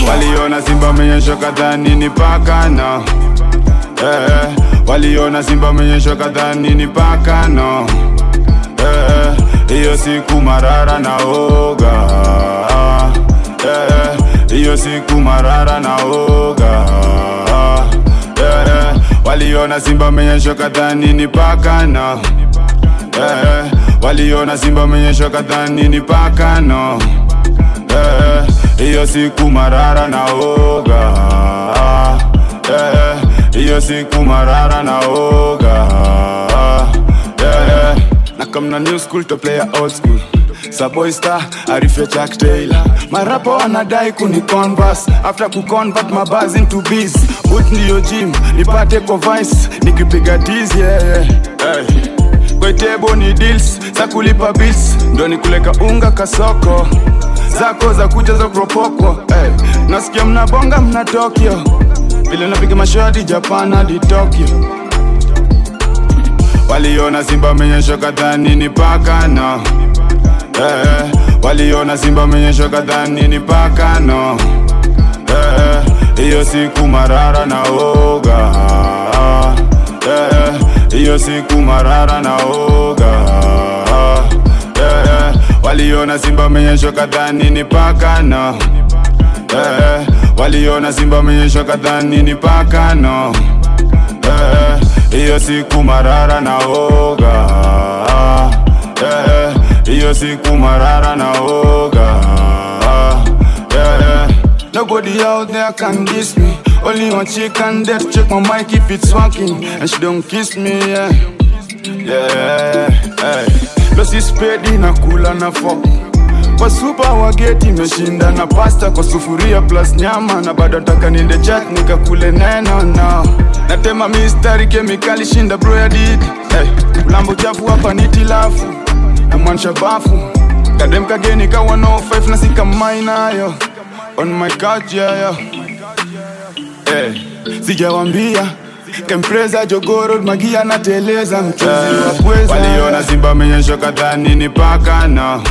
Speaker 8: Waliona simba menyesho kadhani ni pakana hey. waliona simba menyesho kadhani ni pakano eh, hiyo siku marara na oga eh, hiyo siku marara na oga eh, waliona simba menyesho kadhani ni pakano eh, waliona simba menyesho kadhani ni pakano eh, hiyo siku marara na oga eh, hiyo siku marara na oga yeah, na come na new school to play old school. Saboy star, Arife Jack Taylor. Marapo anadai kuni converse. After kuconvert into bees but ndiyo gym nipate kwa vice. Nikipiga tizi yeah, yeah. hey. Kwetebo ni deals za kulipa bills. Ndo nikuleka unga kasoko. Zako za kuja za kropoko hey. nasikia mnabonga mna tokyo. Vile napiga mashoti japan hadi tokyo waliona simba menyesho kadhani ni pakano eh, waliona simba menyesho kadhani ni pakano hiyo eh, siku marara na oga. Eh, hiyo siku marara na oga. Eh, waliona simba menyesho kadhani ni pakano eh, waliona simba menyesho kadhani ni pakano eh, hiyo siku marara na oga. Eh, hiyo siku marara na oga. Eh, Nobody out there can diss me. Only one chick can dead Check my mic if it's working. And she don't kiss me, yeah. Yeah, hey. Losi spedi na kula na fuck kwa supa wageti imeshinda na pasta kwa sufuria plus nyama na bado nataka niende chat nikakule neno na natema mistari kemikali shinda bro ya did hey. mlambo chafu hapa ni tilafu na mwansha bafu kadem kageni ka 105 na sikamainayo on my couch yeah, yeah. Hey. sijawambia kempreza jogoro magia nateleza mchuzi waliona simba menyesho kadhani ni paka no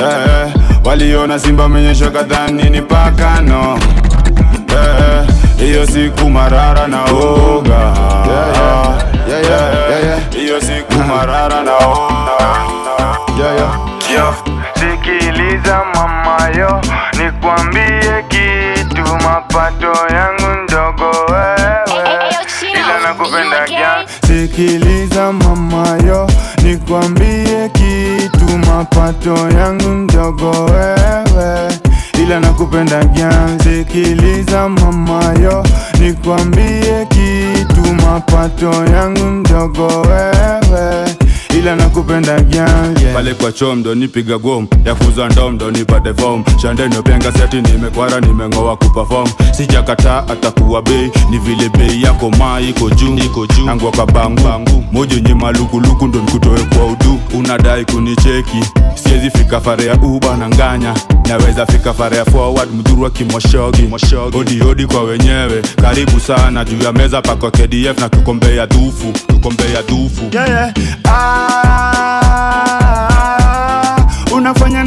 Speaker 8: eh, waliona simba menyesha kadhani ni pakano hiyo eh, siku marara na oga. Hiyo siku marara na oga.
Speaker 5: Yo, sikiliza mama yo, nikwambie kitu, mapato yangu ndogo wewe, ila nakupenda. Sikiliza mama yo, nikwambie kitu, mapato yangu mdogo wewe ila nakupenda gang. Sikiliza mama yo, nikwambie kitu, mapato yangu mdogo wewe ila nakupenda gang yeah.
Speaker 1: pale kwa chom ndo nipiga gom ya kuza ndom ndo nipate fom shandeno penga seti nimekwara nimeng'oa kuperform sijakataa atakuwa bei ni vile bei yako maa iko juu. Iko juu. Nangwa kabangu mojo nye malukuluku ndo nikutoe kwa udu. Unadai kunicheki siwezi fika fare ya uba na nganya. Naweza fika fare ya forward mdhuru kimoshogi. Odi odi kwa wenyewe karibu sana. Juu ya meza pako kdf na tukombe ya dufu tukombe ya dufu.
Speaker 8: Yeah, yeah. Ah, unafanya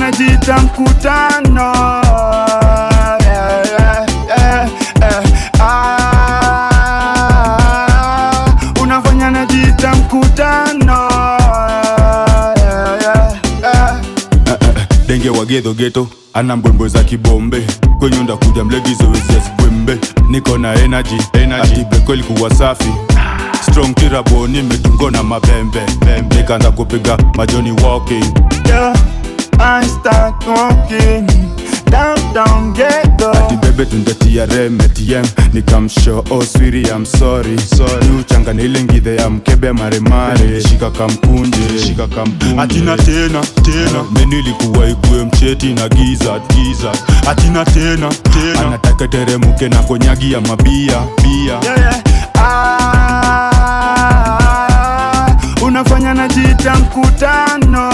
Speaker 8: unafanya najita mkutano. Yeah,
Speaker 1: wa gedho geto ana mbwembwe za kibombe. Kwenye ndakuja mlegi zoezi ya sikwembe. Niko na energy, energy. ati ilikuwa safi strong kiraboni nimetungo na mabembe. Nikaanza kupiga majoni walking.
Speaker 8: Yeah, I start walking. Down down
Speaker 1: ati bebe tundetia rem atm nikamsho oh am I'm sorry. Sorry. Uchanga ile ngidhe ya mkebe maremare shika kampunje shika kampunje.
Speaker 8: Atina tena tena.
Speaker 1: Menu ilikuwa ikue mcheti na giza giza.
Speaker 8: Atina tena tena.
Speaker 1: Anataka teremuke na konyagi ya mabia bia.
Speaker 8: Yeah, yeah. Ah, unafanya najita mkutano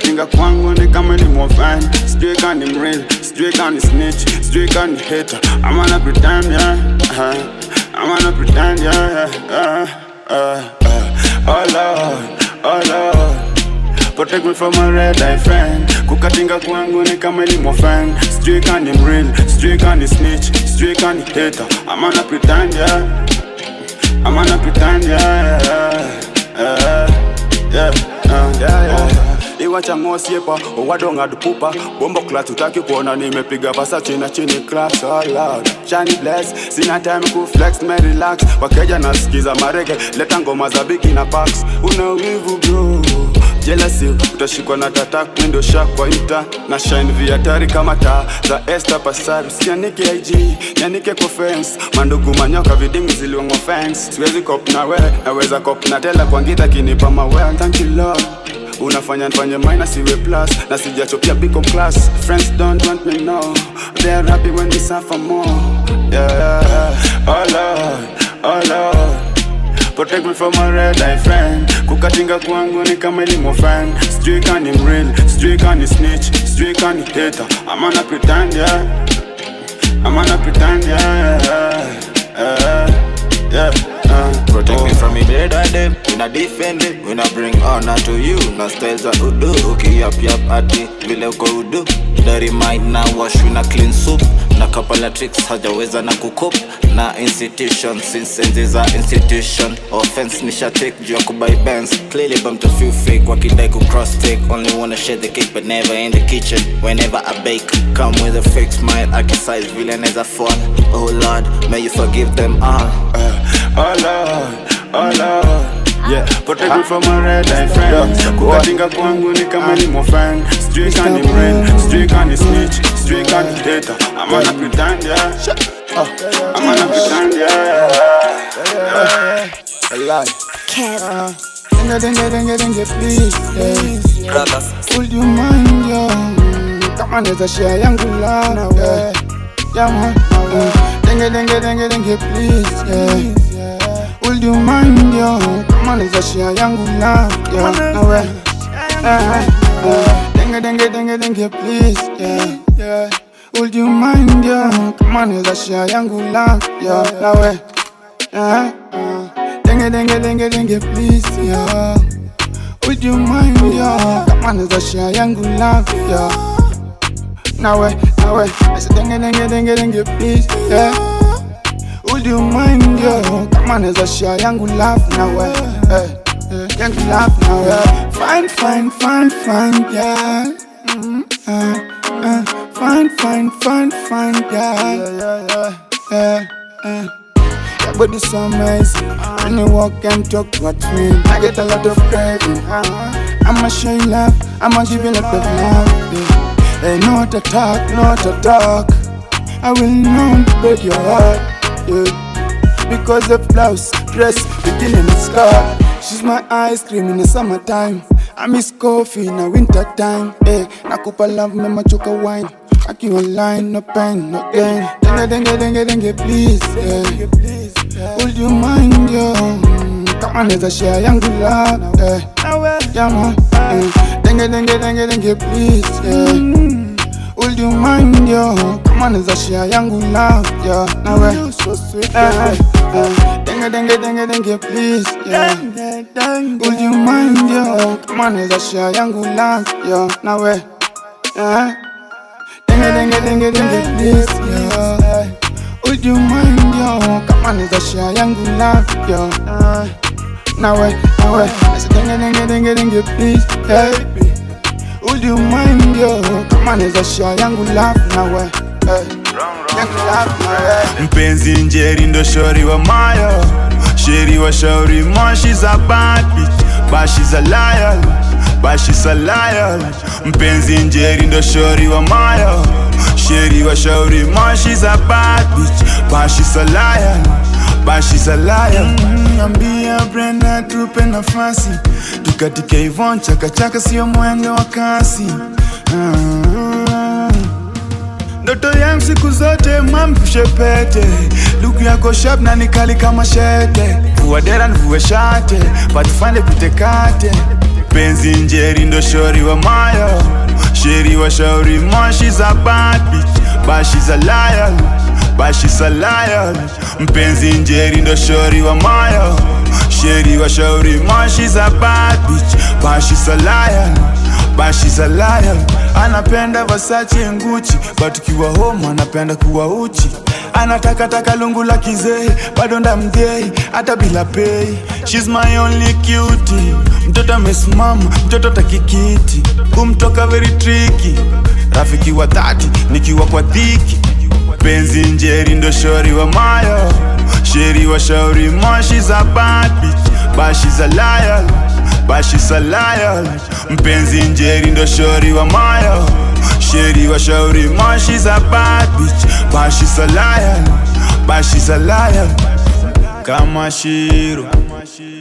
Speaker 8: friend Kukatinga kwangu ni kama ni mofan Sijui kani mreal, sijui kani snitch Sijui kani hater. I'm gonna pretend yeah uh, I'm gonna pretend yeah, yeah uh, uh, uh. Oh Lord, oh Lord. Protect me from a red eye friend. Kukatinga kwangu ni kama ni mofan Sijui kani mreal, sijui kani snitch Sijui kani hater. I'm gonna pretend yeah. I'm gonna pretend yeah yeah yeah yeah, uh, yeah, yeah. Iwacha ngosiepa owadonga dupupa. Bombo klat utaki kuona nimepiga pasa chini chini class oh lord. Bless sina time ku flex me relax. Wakeja nasikiza marege leta ngoma za biki na pax una bro. Jealousy utashikwa na tatak mindo shakwa inta na shine viatari kama taa za Esther Pasari. Sianike IG nianike kwa fence. Mandugu manyoka vidingi ziliwangwa fence. Siwezi cop na we naweza cop na tela kwa kinipa mawe. Thank unafanya nifanye minus iwe plus na sijachopia biko class. Friends don't want me no. They are happy when we suffer more. Yeah, yeah, oh lord. Oh lord. Protect me from a red eye friend. Kukatinga kwangu ni kama ilimo fan. Sijui kani mreal, sijui kani snitch Sijui kani hater. I'm gonna pretend yeah. I'm gonna pretend yeah yeah. Yeah, yeah. Uh,
Speaker 7: Protect me from invade by them. We not defend it. We not bring honor to you. Na styles za udu Ukiyap yap yap ati Vile uko udu Dirty mind na wash. Na clean soup. Na couple of tricks. Hajaweza na kukup Na institution. Since enzi za institution. Offense nisha take juu ya kubuy bands. Clearly bumped a few fake. Wakidai ku cross take. Only wanna share the cake But never in the kitchen. Whenever I bake Come with a fake smile Akisize vile neza fall Oh Lord May you forgive them all.
Speaker 8: Oh Lord, oh Lord Yeah, protect me from a red eye friend Kukatinga kwangu ni kama ilimo fan Sijui kani mreal, sijui kani snitch Sijui kani hater I'm gonna pretend yeah I'm gonna pretend yeah
Speaker 13: A lie. Uh, Dengue, dengue, dengue, dengue, please, yeah.
Speaker 7: Brothers.
Speaker 13: Would you mind, yo? Kama neza share yangu love, yeah. Yeah, man. Uh, Dengue, dengue, dengue, dengue, please, yeah. Would you mind, yo? Kama neza share yangu love, yeah. No way. Uh, uh, Dengue, dengue, dengue, dengue, please, yeah. Yeah. Would you mind, yo? Kama neza share yangu love, yeah. No way. Uh, uh, Dengue, dengue, dengue, dengue, please, yeah. Would you mind, yo? Kama neza share yangu love, yeah. Nawe, nawe, I said dengue, dengue, dengue, dengue, please, yeah. Would you mind, yo? Kama neza share yangu love, nawe, eh, eh, yangu love, nawe. Fine, fine, fine, fine, yeah. Mm, uh, uh, fine, fine, fine, fine, yeah. Yeah, yeah, yeah. yeah. Your body so amazing. When you walk and talk with me, I get a lot of craving. I'ma show you love, I'ma give you a lot of love. Yeah. Hey, not a talk, not a talk. I will not break your heart. Yeah. Because of blouse, dress, bikini and skirt. She's my ice cream in the summertime. I miss coffee in the winter time. Hey, eh, nakupa love, me machoka wine. Akiwa line, no pain, no gain. Denge, denge, denge, denge, please. Yeah. Would you mind, yo? Kama neza share yangu love. Eh. Yeah. Yeah, man. Yeah. Denge, denge, denge, denge, please. Yeah. Would you mind, yo? Kama neza share yangu love. Yeah. Nawe. Yeah. Yeah. Eh. Denge, denge, denge, denge, please. Yeah. Would you mind, yo? Kama neza share yangu love. Yeah. Nawe. Yeah. Denge, denge, denge, denge, please, yeah. Would you mind, yo? Kama neza share yangu love, yo. Uh, nawe, nawe. Said, denge, denge, denge, denge, please, yeah. Would you mind, yo? Kama neza share yangu love, nawe. Eh.
Speaker 8: Mpenzi njeri ndo shori wa mayo sheri wa shauri moshi za a bashi za loyal, bashi za liar but she's a liar mpenzi njeri ndo shori wa mayo sheri wa shauri moshi za a bashi za loyal, bashi za loyal. liar
Speaker 13: Ambia Brenda tupe nafasi tukatike Ivon chakachaka sio mwenge wa kasi ah. Ndoto yangu siku zote mamvushe pete luku yako shap na nikali kama shete. Vua dera nivue shate patufande pitekate
Speaker 8: mpenzi njeri ndo shori wa mayo sheri wa shauri moshi za bad bitch. Bashi za a liar but she's liar. Mpenzi njeri ndo shori wa mayo sheri wa shauri moshi za bad bitch. Bashi za liar but she's a liar. Anapenda Versace and Gucci. But ukiwa home anapenda kuwa uchi. Anataka taka lungu la kizee bado ndamgei hata bila pei she's my only cutie. Mtoto amesimama mtoto takikiti kumtoka very tricky. Rafiki wa dhati nikiwa kwa dhiki. Penzi njeri ndo shori wa mayo. Sheri wa shauri mo she's a bad bitch. But she's a liar but she's a liar. Mpenzi njeri ndo shori wa mayo sheri wa shauri a bad bitch. But she's a liar. But she's a liar. Kama shiro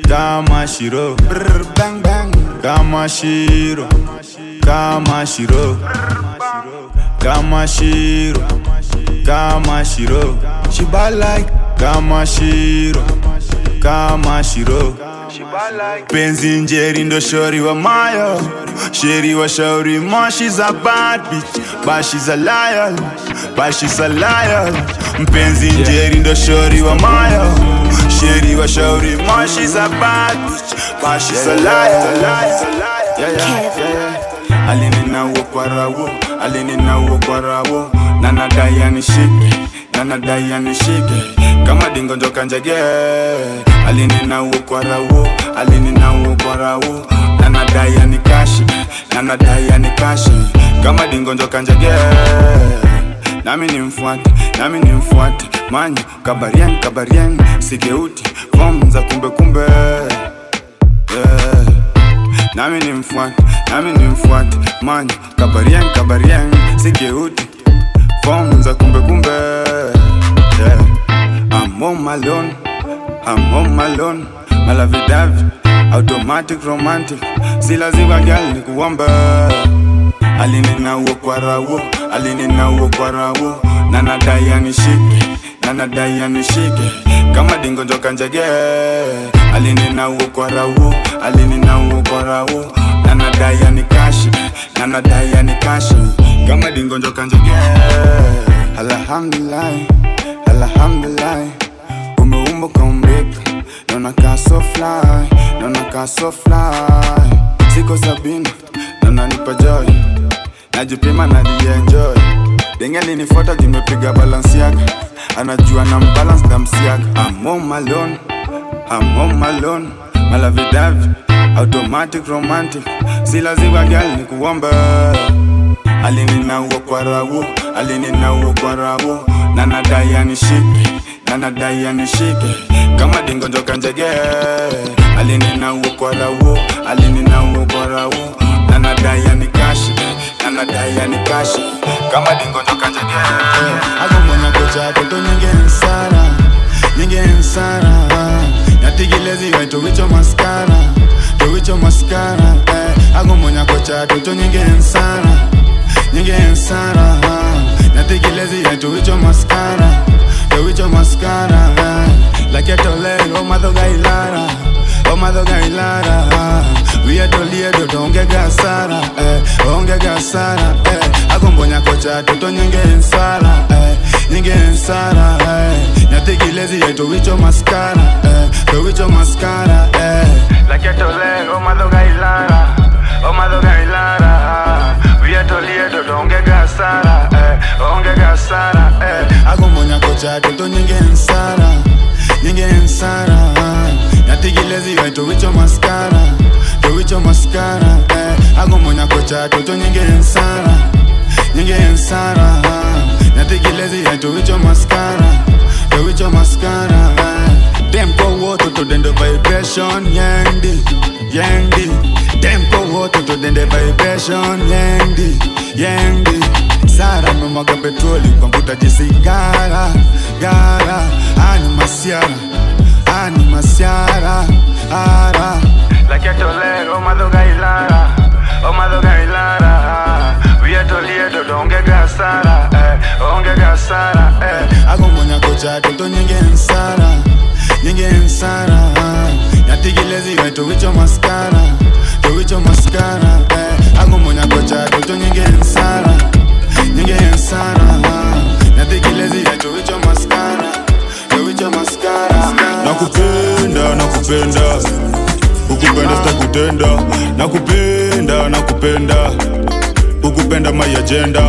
Speaker 8: kama shiro. Brr, bang bang. Kama shiro kama shiro. Kama shiro kama shiro. She bad like kama shiro kama shiro. Penzi njeri ndo shori wa mayo. Sheri wa shauri moshi za a bad bitch. Bashi za a liar but she's a mpenzi njeri ndo shori wa mayo. Sheri wa shauri moshi za a bad bitch. But she's a liar. Yeah, yeah, yeah. alininawo kwarawo alininawo kwarawo nanadai anishike nanadai anishike. Kama dingo njoka alininawo ukwarawo alininawo ukwarawo nanadai anikashi nanadai anikashi kama dingonjo njoka njege nami nimfuate nami nimfuate manyu kabarien kabarien sigeuti fom za kumbe kumbe. Yeah. nami nimfuate nami nimfuate manyo kabarien kabarien sigeuti fom za kumbe kumbe. Yeah. I'm on I'm on my loan dive automatic romantic. Si lazima gal ni kuomba. Alininawo kwarawo alininawo kwarawo nanadai anishike. Nanadai anishike. Kama dingo njoka njege. Alininawo kwarawo alininawo kwarawo nanadai anikashi. Nanadai anikashi. Kama dingo njoka njege. Alhamdulillah. Alhamdulillah. Umeumba kaumbika naona kaa so fly naona kaa so fly. Siko sabini naona nipa joy. Najipima najienjoy denge linifuata jimepiga balansi yake. Anajua na mbalance damsiaka I'm on my I'm on my loan malavidavi automatic romantic. Si lazima gal ni kuomba alininaua kwa rawo alininaua kwa rawo nanadai anishike nanadai anishike kama dingonjo kanjege njege. Alininaua kwa rawo alininaua kwa rawo nanadai anikashi nanadai anikashi kama dingonjo kanjege njege. Agombonya kocha nyinge nsara nyinge nsara. Nyatigilezi waito maskara towicho maskara eh. nyinge nsara nyinge nsara. Nyatigilezi waito maskara towicho maskara eh. Like tolero madhoga ilara o madhoga ilara wiedoliedo to onge gasara eh. onge gasara eh. agombonya kocha toto nyinge nsara eh. nyinge nsara eh. nyatigilezi to wicho maskara eh. to wicho maskara eh. like tolero madhoga ilara o madhoga ilara wiedoliedo to onge gasara eh. onge gasara eh. agombonya kocha toto nyinge nsara nyinge nsara nyatigilezi yaito towicho maskara towicho maskara eh. agomonya kocha toto nyinge nsara nyinge nsara nyatigilezi yaito towicho maskara towicho maskara eh. dem woto todendo vibration yendi yendi dem woto todende vibration yendi yendi sara memwaga petroli kwa mvuta jisigara gara ani masiara ani masiara ara. Laketolero madhoga ilara o madhoga ilara. Vietoliedo donge hasara eh, ongega hasara eh. agombonya kocha toto nyinge nsara nyinge nsara. Nyatigilezi wicho maskara towicho maskara eh. agombonya kocha toto nyinge nsara nyingi insana nadhikileziacho wicho maskara. Yawicho maskara.
Speaker 1: Nakupenda nakupenda. Ukupenda sitakutenda. Nakupenda nakupenda.
Speaker 11: Ukupenda my agenda.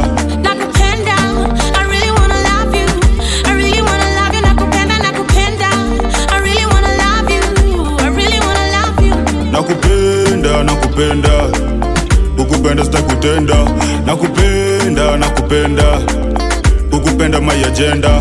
Speaker 8: Na nakupenda nakupenda.
Speaker 11: Ukupenda sitakutenda. Nakupenda
Speaker 8: kupenda
Speaker 11: na kupenda. Ukupenda my agenda.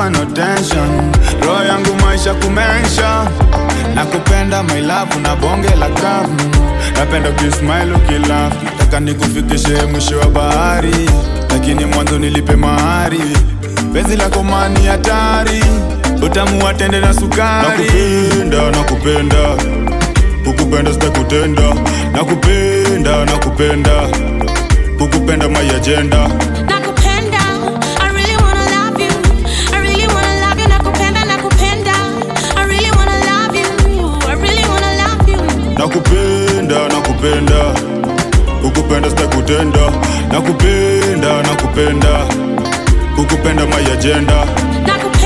Speaker 1: hapa no tension, roho yangu maisha kumensha na kupenda my na bonge la kavu, napenda ukismile ukilafu, nataka nikufikishe mwisho wa bahari, lakini mwanzo nilipe mahari. Penzi lako mani hatari, utamuwatende na sukari.
Speaker 11: Nakupenda, nakupenda, kukupenda sitakutenda, nakupenda, nakupenda, kukupenda my agenda. kutenda na kupenda kukupenda my agenda
Speaker 8: nakupenda.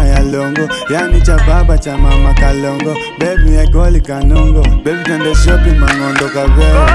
Speaker 1: kama ya longo, yani cha baba cha mama Kalongo. Baby ekoli Kanungo, baby twende shopping Mang'ondo Kavero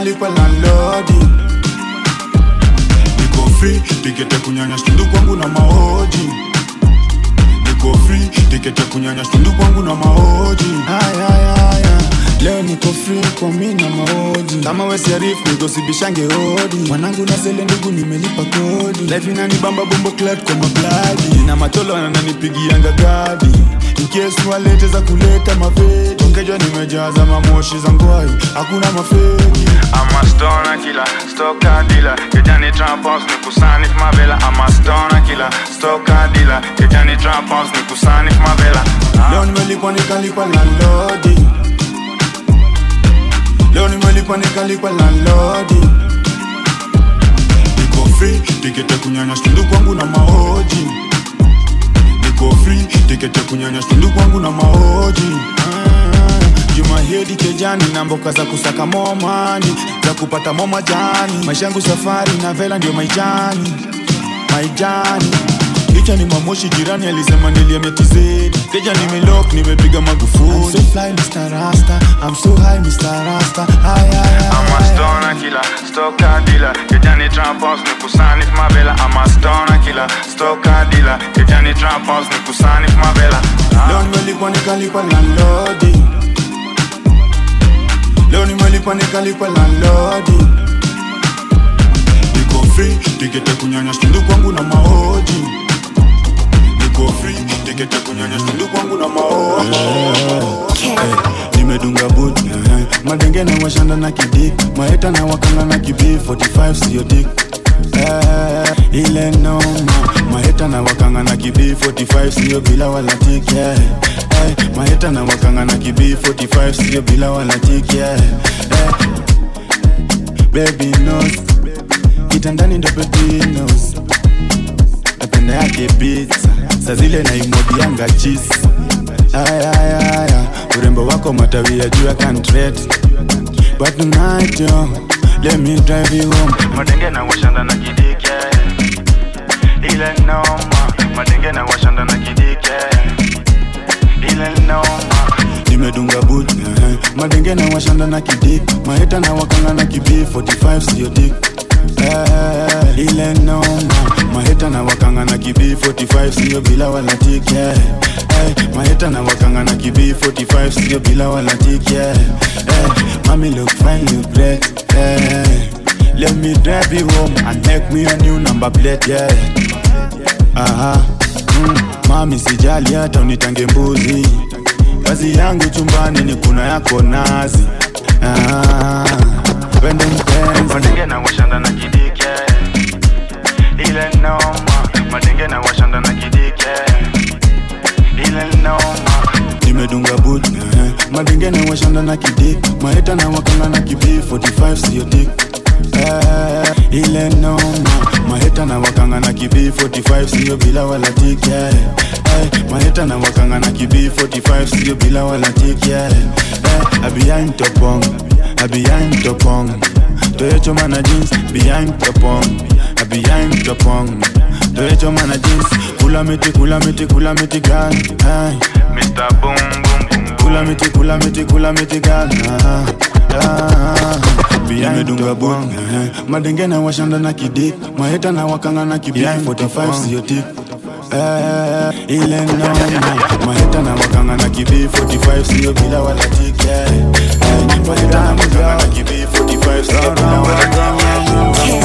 Speaker 1: nimelipa nikalipa landlodi niko free tikete kunyanya stundu kwangu na maoji. Niko free tikete kunyanya stundu kwangu na maoji. Leo niko free kwa mi na maoji. Kama wesiarif nigosibishange hodi mwanangu na sele ndugu nimelipa kodi. Life inanibamba bombo clat kwa mabladi. Na matolo ananipigianga gadi. Inkesi walete za kuleta mavedi. Ongejwa nimejaza mamoshi za ngwai. Hakuna mafeki
Speaker 8: I'm kila killer, stocker. Kijani ni kusanif mavela. Amastona kila killer, stocker. Kijani ni kusanif mavela.
Speaker 1: leo nimelipa nikalipa landlodi leo nimelipa nikalipa landlodi niko free tikete kunyanya stundu kwangu na maoji niko tikete kunyanya stundu kwangu na maoji Ah, juma hedi kejani na mboka za kusaka momani za kupata momajani maisha yangu safari na vela ndio maijani maijani Licha ni mamoshi jirani alisema niliametizidi keja nimelok nimepiga magufuli I'm so fly Mr. Rasta I'm so high Mr. Rasta Ay, ay, ay,
Speaker 8: I'm a stoner killer, stocker dealer. Kijani trampons ni kusanif mavela. I'm a stoner killer, stocker dealer. Kijani trampons ni kusanif mavela.
Speaker 1: Leo nimelipa nikalipa landlodi Leo nimelipa nikalipa landlordi, Niko free tikete kunyanya stundu kwangu na maoji. Niko free tikete kunyanya stundu kwangu na maoji. Eh, nimedunga boot eh, madenge na washanda na kidik maeta na wakanga na kibi 45 siyo dik eh, ile noma. Maheta na wakanga na kibi 45 sio bila wala tik yeah. eh, maheta na wakanga na kibi 45 sio bila wala tik yeah. eh, baby knows kitandani ndo baby napenda yake pizza. Saa zile naimwagianga cheese. Urembo wako matawi ya juu ya kantret but tonight yo let me drive you home
Speaker 8: Madenge na washanda na kidike. Ile noma. Madenge na washanda na kidike. Ile noma.
Speaker 1: nimedunga boot eh, madenge na washanda na kidik maheta na wakanga na kibi 45 sio dik eh, ile noma maheta na wakanga na kibi 45 sio bila wala yeah. eh, maheta na wakanga na kibi 45 sio bila wala tik yeah. eh, eh, let me drive you home and make me a new number plate yeah. Aha. Mm, mami sijali hata unitange mbuzi kazi yangu chumbani ni kuna yako nazi ah,
Speaker 8: Madenge na washanda na kidike. Ile noma. Madenge na washanda na kidike. Ile noma.
Speaker 1: nimedunga but eh, madenge na washanda na kidik maheta na wakanga na kibi 45 sio dik eh, ile noma maheta na wakanga na kibi 45 sio bila wala tik yeah. eh, maheta na wakanga na kibi 45 sio bila wala tik yeah. eh, I behind I behind topong Toyecho mana jeans behind pong. I behind topong man a jeans kula miti kula miti kula miti gal. hey.
Speaker 8: Mr. Boom Boom
Speaker 1: kula miti kula miti kula miti gal. ah, ah. nimedunga boot eh, madenge na washanda na kidik maheta na wakanga na kibi 45 sio tip Eh, ile noma maheta na wakanga na kibi 45 sio bila wala tik yeah. Eh, maheta na wakanga na kibi 45 sio bila wala tik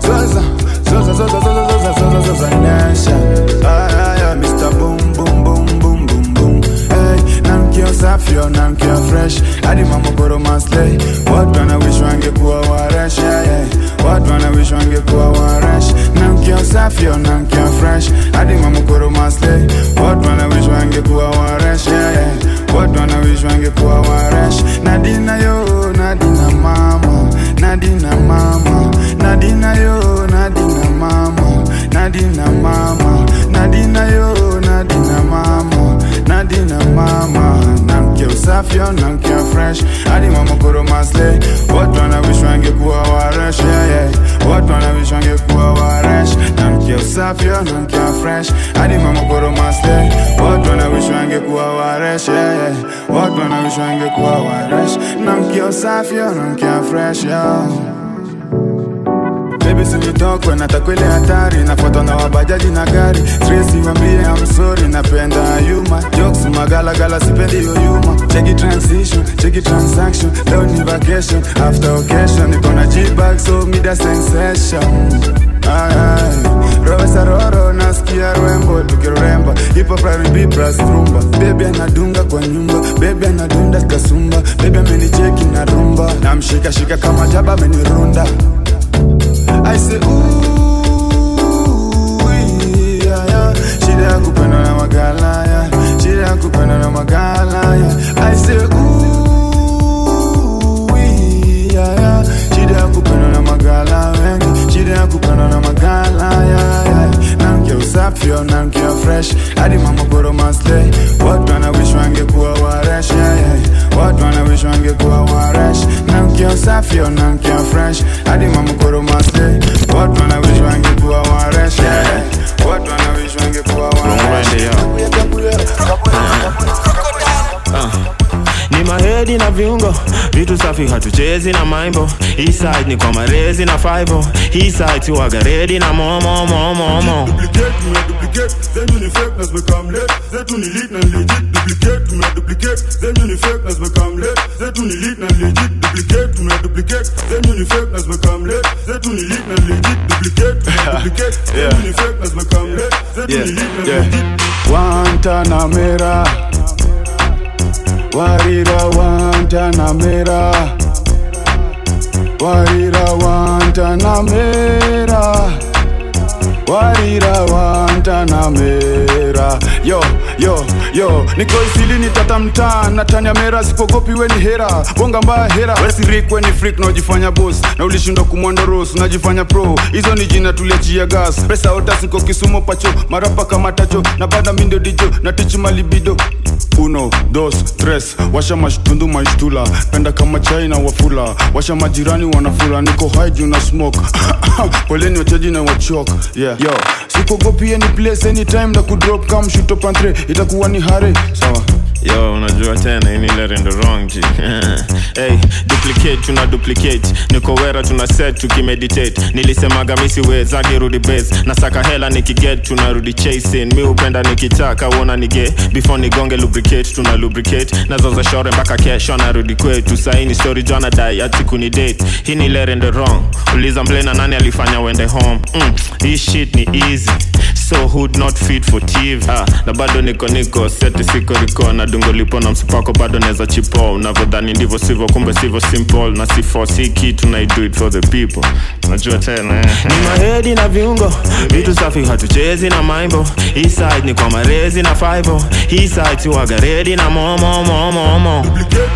Speaker 1: Zoza, zoza, zoza, zoza, zoza, zoza, zoza, nyesha. Ah, yeah, Mr. Boom, boom, boom, boom, boom, boom. Hey, namkio safi, oh, namkio fresh. Hadi mama koro maslay. Watu wana wish wangekuwa waresh, yeah, yeah. Watu wana wish wangekuwa waresh. Namkio safi, oh, namkio fresh. Hadi mama koro maslay. Watu wana wish wangekuwa waresh, yeah, yeah. Watu wanawishi wangekuwa waresh. Nadina yo, Nadina mama, Nadina mama, Nadina yo, Nadina mama, Nadina mama, Nadina yo, Nadina mama, Nadina mama, namke usafi
Speaker 13: usafio na mkia fresh. Hadi mama koro masle. Watu wanawish wangekuwa waresh yeah, yeah. watu wanawish wangekuwa waresh. Na mkia usafio na mkia fresh. Hadi mama koro masle. Watu wanawish wangekuwa waresh yeah, yeah. watu wanawish wangekuwa waresh. Na mkia usafio na mkia fresh yeah. Baby sinitokwe natakwele hatari. Nafuatwa na wabajaji na gari. Stresi wambie I'm sorry napenda yuma jokes magalagala sipendi yoyuma cheki transition cheki transaction. Leo ni vacation after occasion. Niko na G-bag so mida sensation. Ay, ay. Rosa roro nasikia rwembo tukiremba ipo R&B plus rumba Baby anadunga kwa nyumba. Baby anadunda kasumba. Baby amenicheki na rumba. Namshika shika kama jaba amenirunda I say ooh, yeah, yeah. Shida ya kupenda na magala yeah. Shida ya kupenda na magala yeah. I say ooh, yeah, yeah. Shida ya kupenda na magala wengi Shida ya kupenda na magala yeah, yeah. Nankia usafio, nankia fresh Hadi mama boro masle Watu wana wish wangekuwa waresh yeah, yeah. Watu wana wish wangekuwa waresh Nankia usafio, nankia fresh. Hadi mama boro masle Watu wana wish wangekuwa waresh yeah, yeah. Watu wana wish wangekuwa waresh
Speaker 5: ni mahedi na viungo. Vitu safi hatuchezi na maimbo. Hii side ni kwa marezi na fivo hii siwagaredi na momomomomo
Speaker 14: duplicate, then
Speaker 13: Warira wantanamera Warira wantanamera Warira wantanamera Yo, yo, yo Niko isili ni tata Natanya mera sipogopi weni hera. Bonga mbaya hera. Wesirik weni frik naojifanya na Na ulishindwa kumwanda ros Unajifanya pro. Hizo ni jina tuliachia gas. Pesa otasiko kisumo pacho Marapa kamatacho Na bada mindo dijo Na tichi malibido uno dos tres. Washa mashtundu mashtula penda kama chai na wafula. Washa majirani wanafula. Niko high juu na smoke. Poleni wachaji na wachok yeah. yo sikogopi any place anytime na kudrop. Kam shuto pantre itakuwa ni hare. Sawa
Speaker 5: yo unajua tena ini ile rendo wrong. Ji hey, duplicate tuna duplicate. Niko wera tuna set tukimeditate. Nilisemaga misiwezage rudi base. Nasaka hela nikiget tunarudi chasin mi upenda nikitaka uona nige. Before nigonge lubricate tuna lubricate. Nazoza shore mpaka kesho narudi kwetu. Saini story jana dai ati kuni date. Hii ni ile rendo uliza mplena nani alifanya wende home? Mm, hii shit ni easy so hood not fit for tv ah, na bado niko niko seti siko riko. Na dungo lipo na msipako bado neza chipo. Unavyodhani ndivyo sivyo kumbe sivyo simple. Na sifo si kitu na do it for the people. Najua tena eh. ni mahedi na viungo. Vitu safi hatuchezi na maimbo. Hii side ni kwa marezi na fibo hii side tuwaga redi na momomomomo
Speaker 14: Duplicate,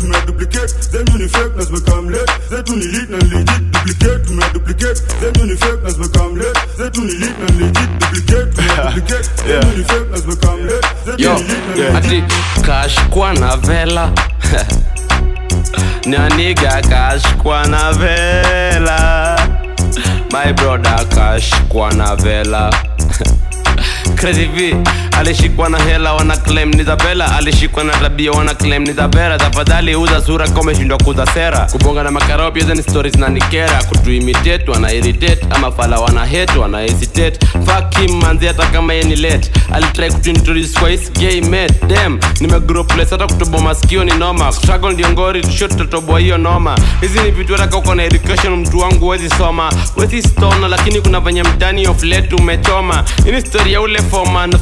Speaker 14: tuna duplicate, then you ni fake nas become late. Zetu ni leak na legit, duplicate, tuna duplicate, then you ni fake nas become late. Zetu ni leak na legit, duplicate, tuna duplicate, then you ni fake nas legit, duplicate, tuna duplicate, ni fake nas na
Speaker 15: ati kashkwa na vela nyaniga kashkwa na vela my brother kashkwa na vela Crazy V alishikwa na hela wana claim ni Zabela alishikwa na tabia wana claim ni Zabera tafadhali uza sura kama umeshindwa kuza sera. Kubonga na makarao pia hizo ni stories na nikera. Kutuimitate wana irritate. Ama fala wana hate wana hesitate. Fuck him manzi hata kama yeye ni late. Alitry kutuintroduce kwa his gay mate. Damn nimegrow place hata kutoboa masikio ni noma. Struggle ndio ngori tusho tutatoboa hiyo noma. Hizi ni vitu hata uko na education mtu wangu wezi soma. Wezi stona lakini kuna venye mtani of late umechoma. Hii ni story ya ule foreman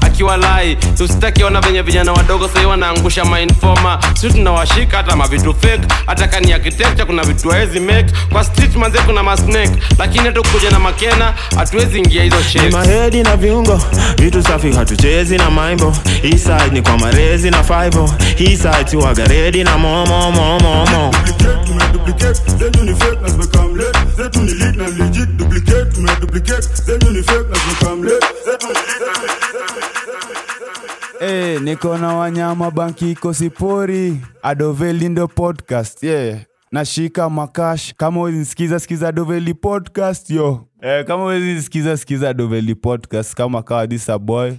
Speaker 15: akiwa lai tusitakiona venye vijana wadogo sahii wanaangusha mainfoma si tunawashika hata mavitu fake. Hata kani architecture kuna vitu hawezi make. Kwa street manze kuna masnake lakini hata kuja na makena hatuwezi ingia hizo
Speaker 5: mahedi na viungo vitu safi hatuchezi na maimbo. Hii side ni kwa marezi na fivo hii side na momomomomo
Speaker 14: duplicate, then you ni fake nas become late. Zetu ni leak na legit, duplicate, then you ni fake nas become late. Zetu ni leak na legit,
Speaker 8: hey, niko na wanyama banki iko adovelindo adoveli ndo podcast yeah. Nashika makash. Kama uzinisikiza sikiza doveli podcast yo. Eh, kama uwezinisikiza sikiza doveli podcast. Kama kawadisa boy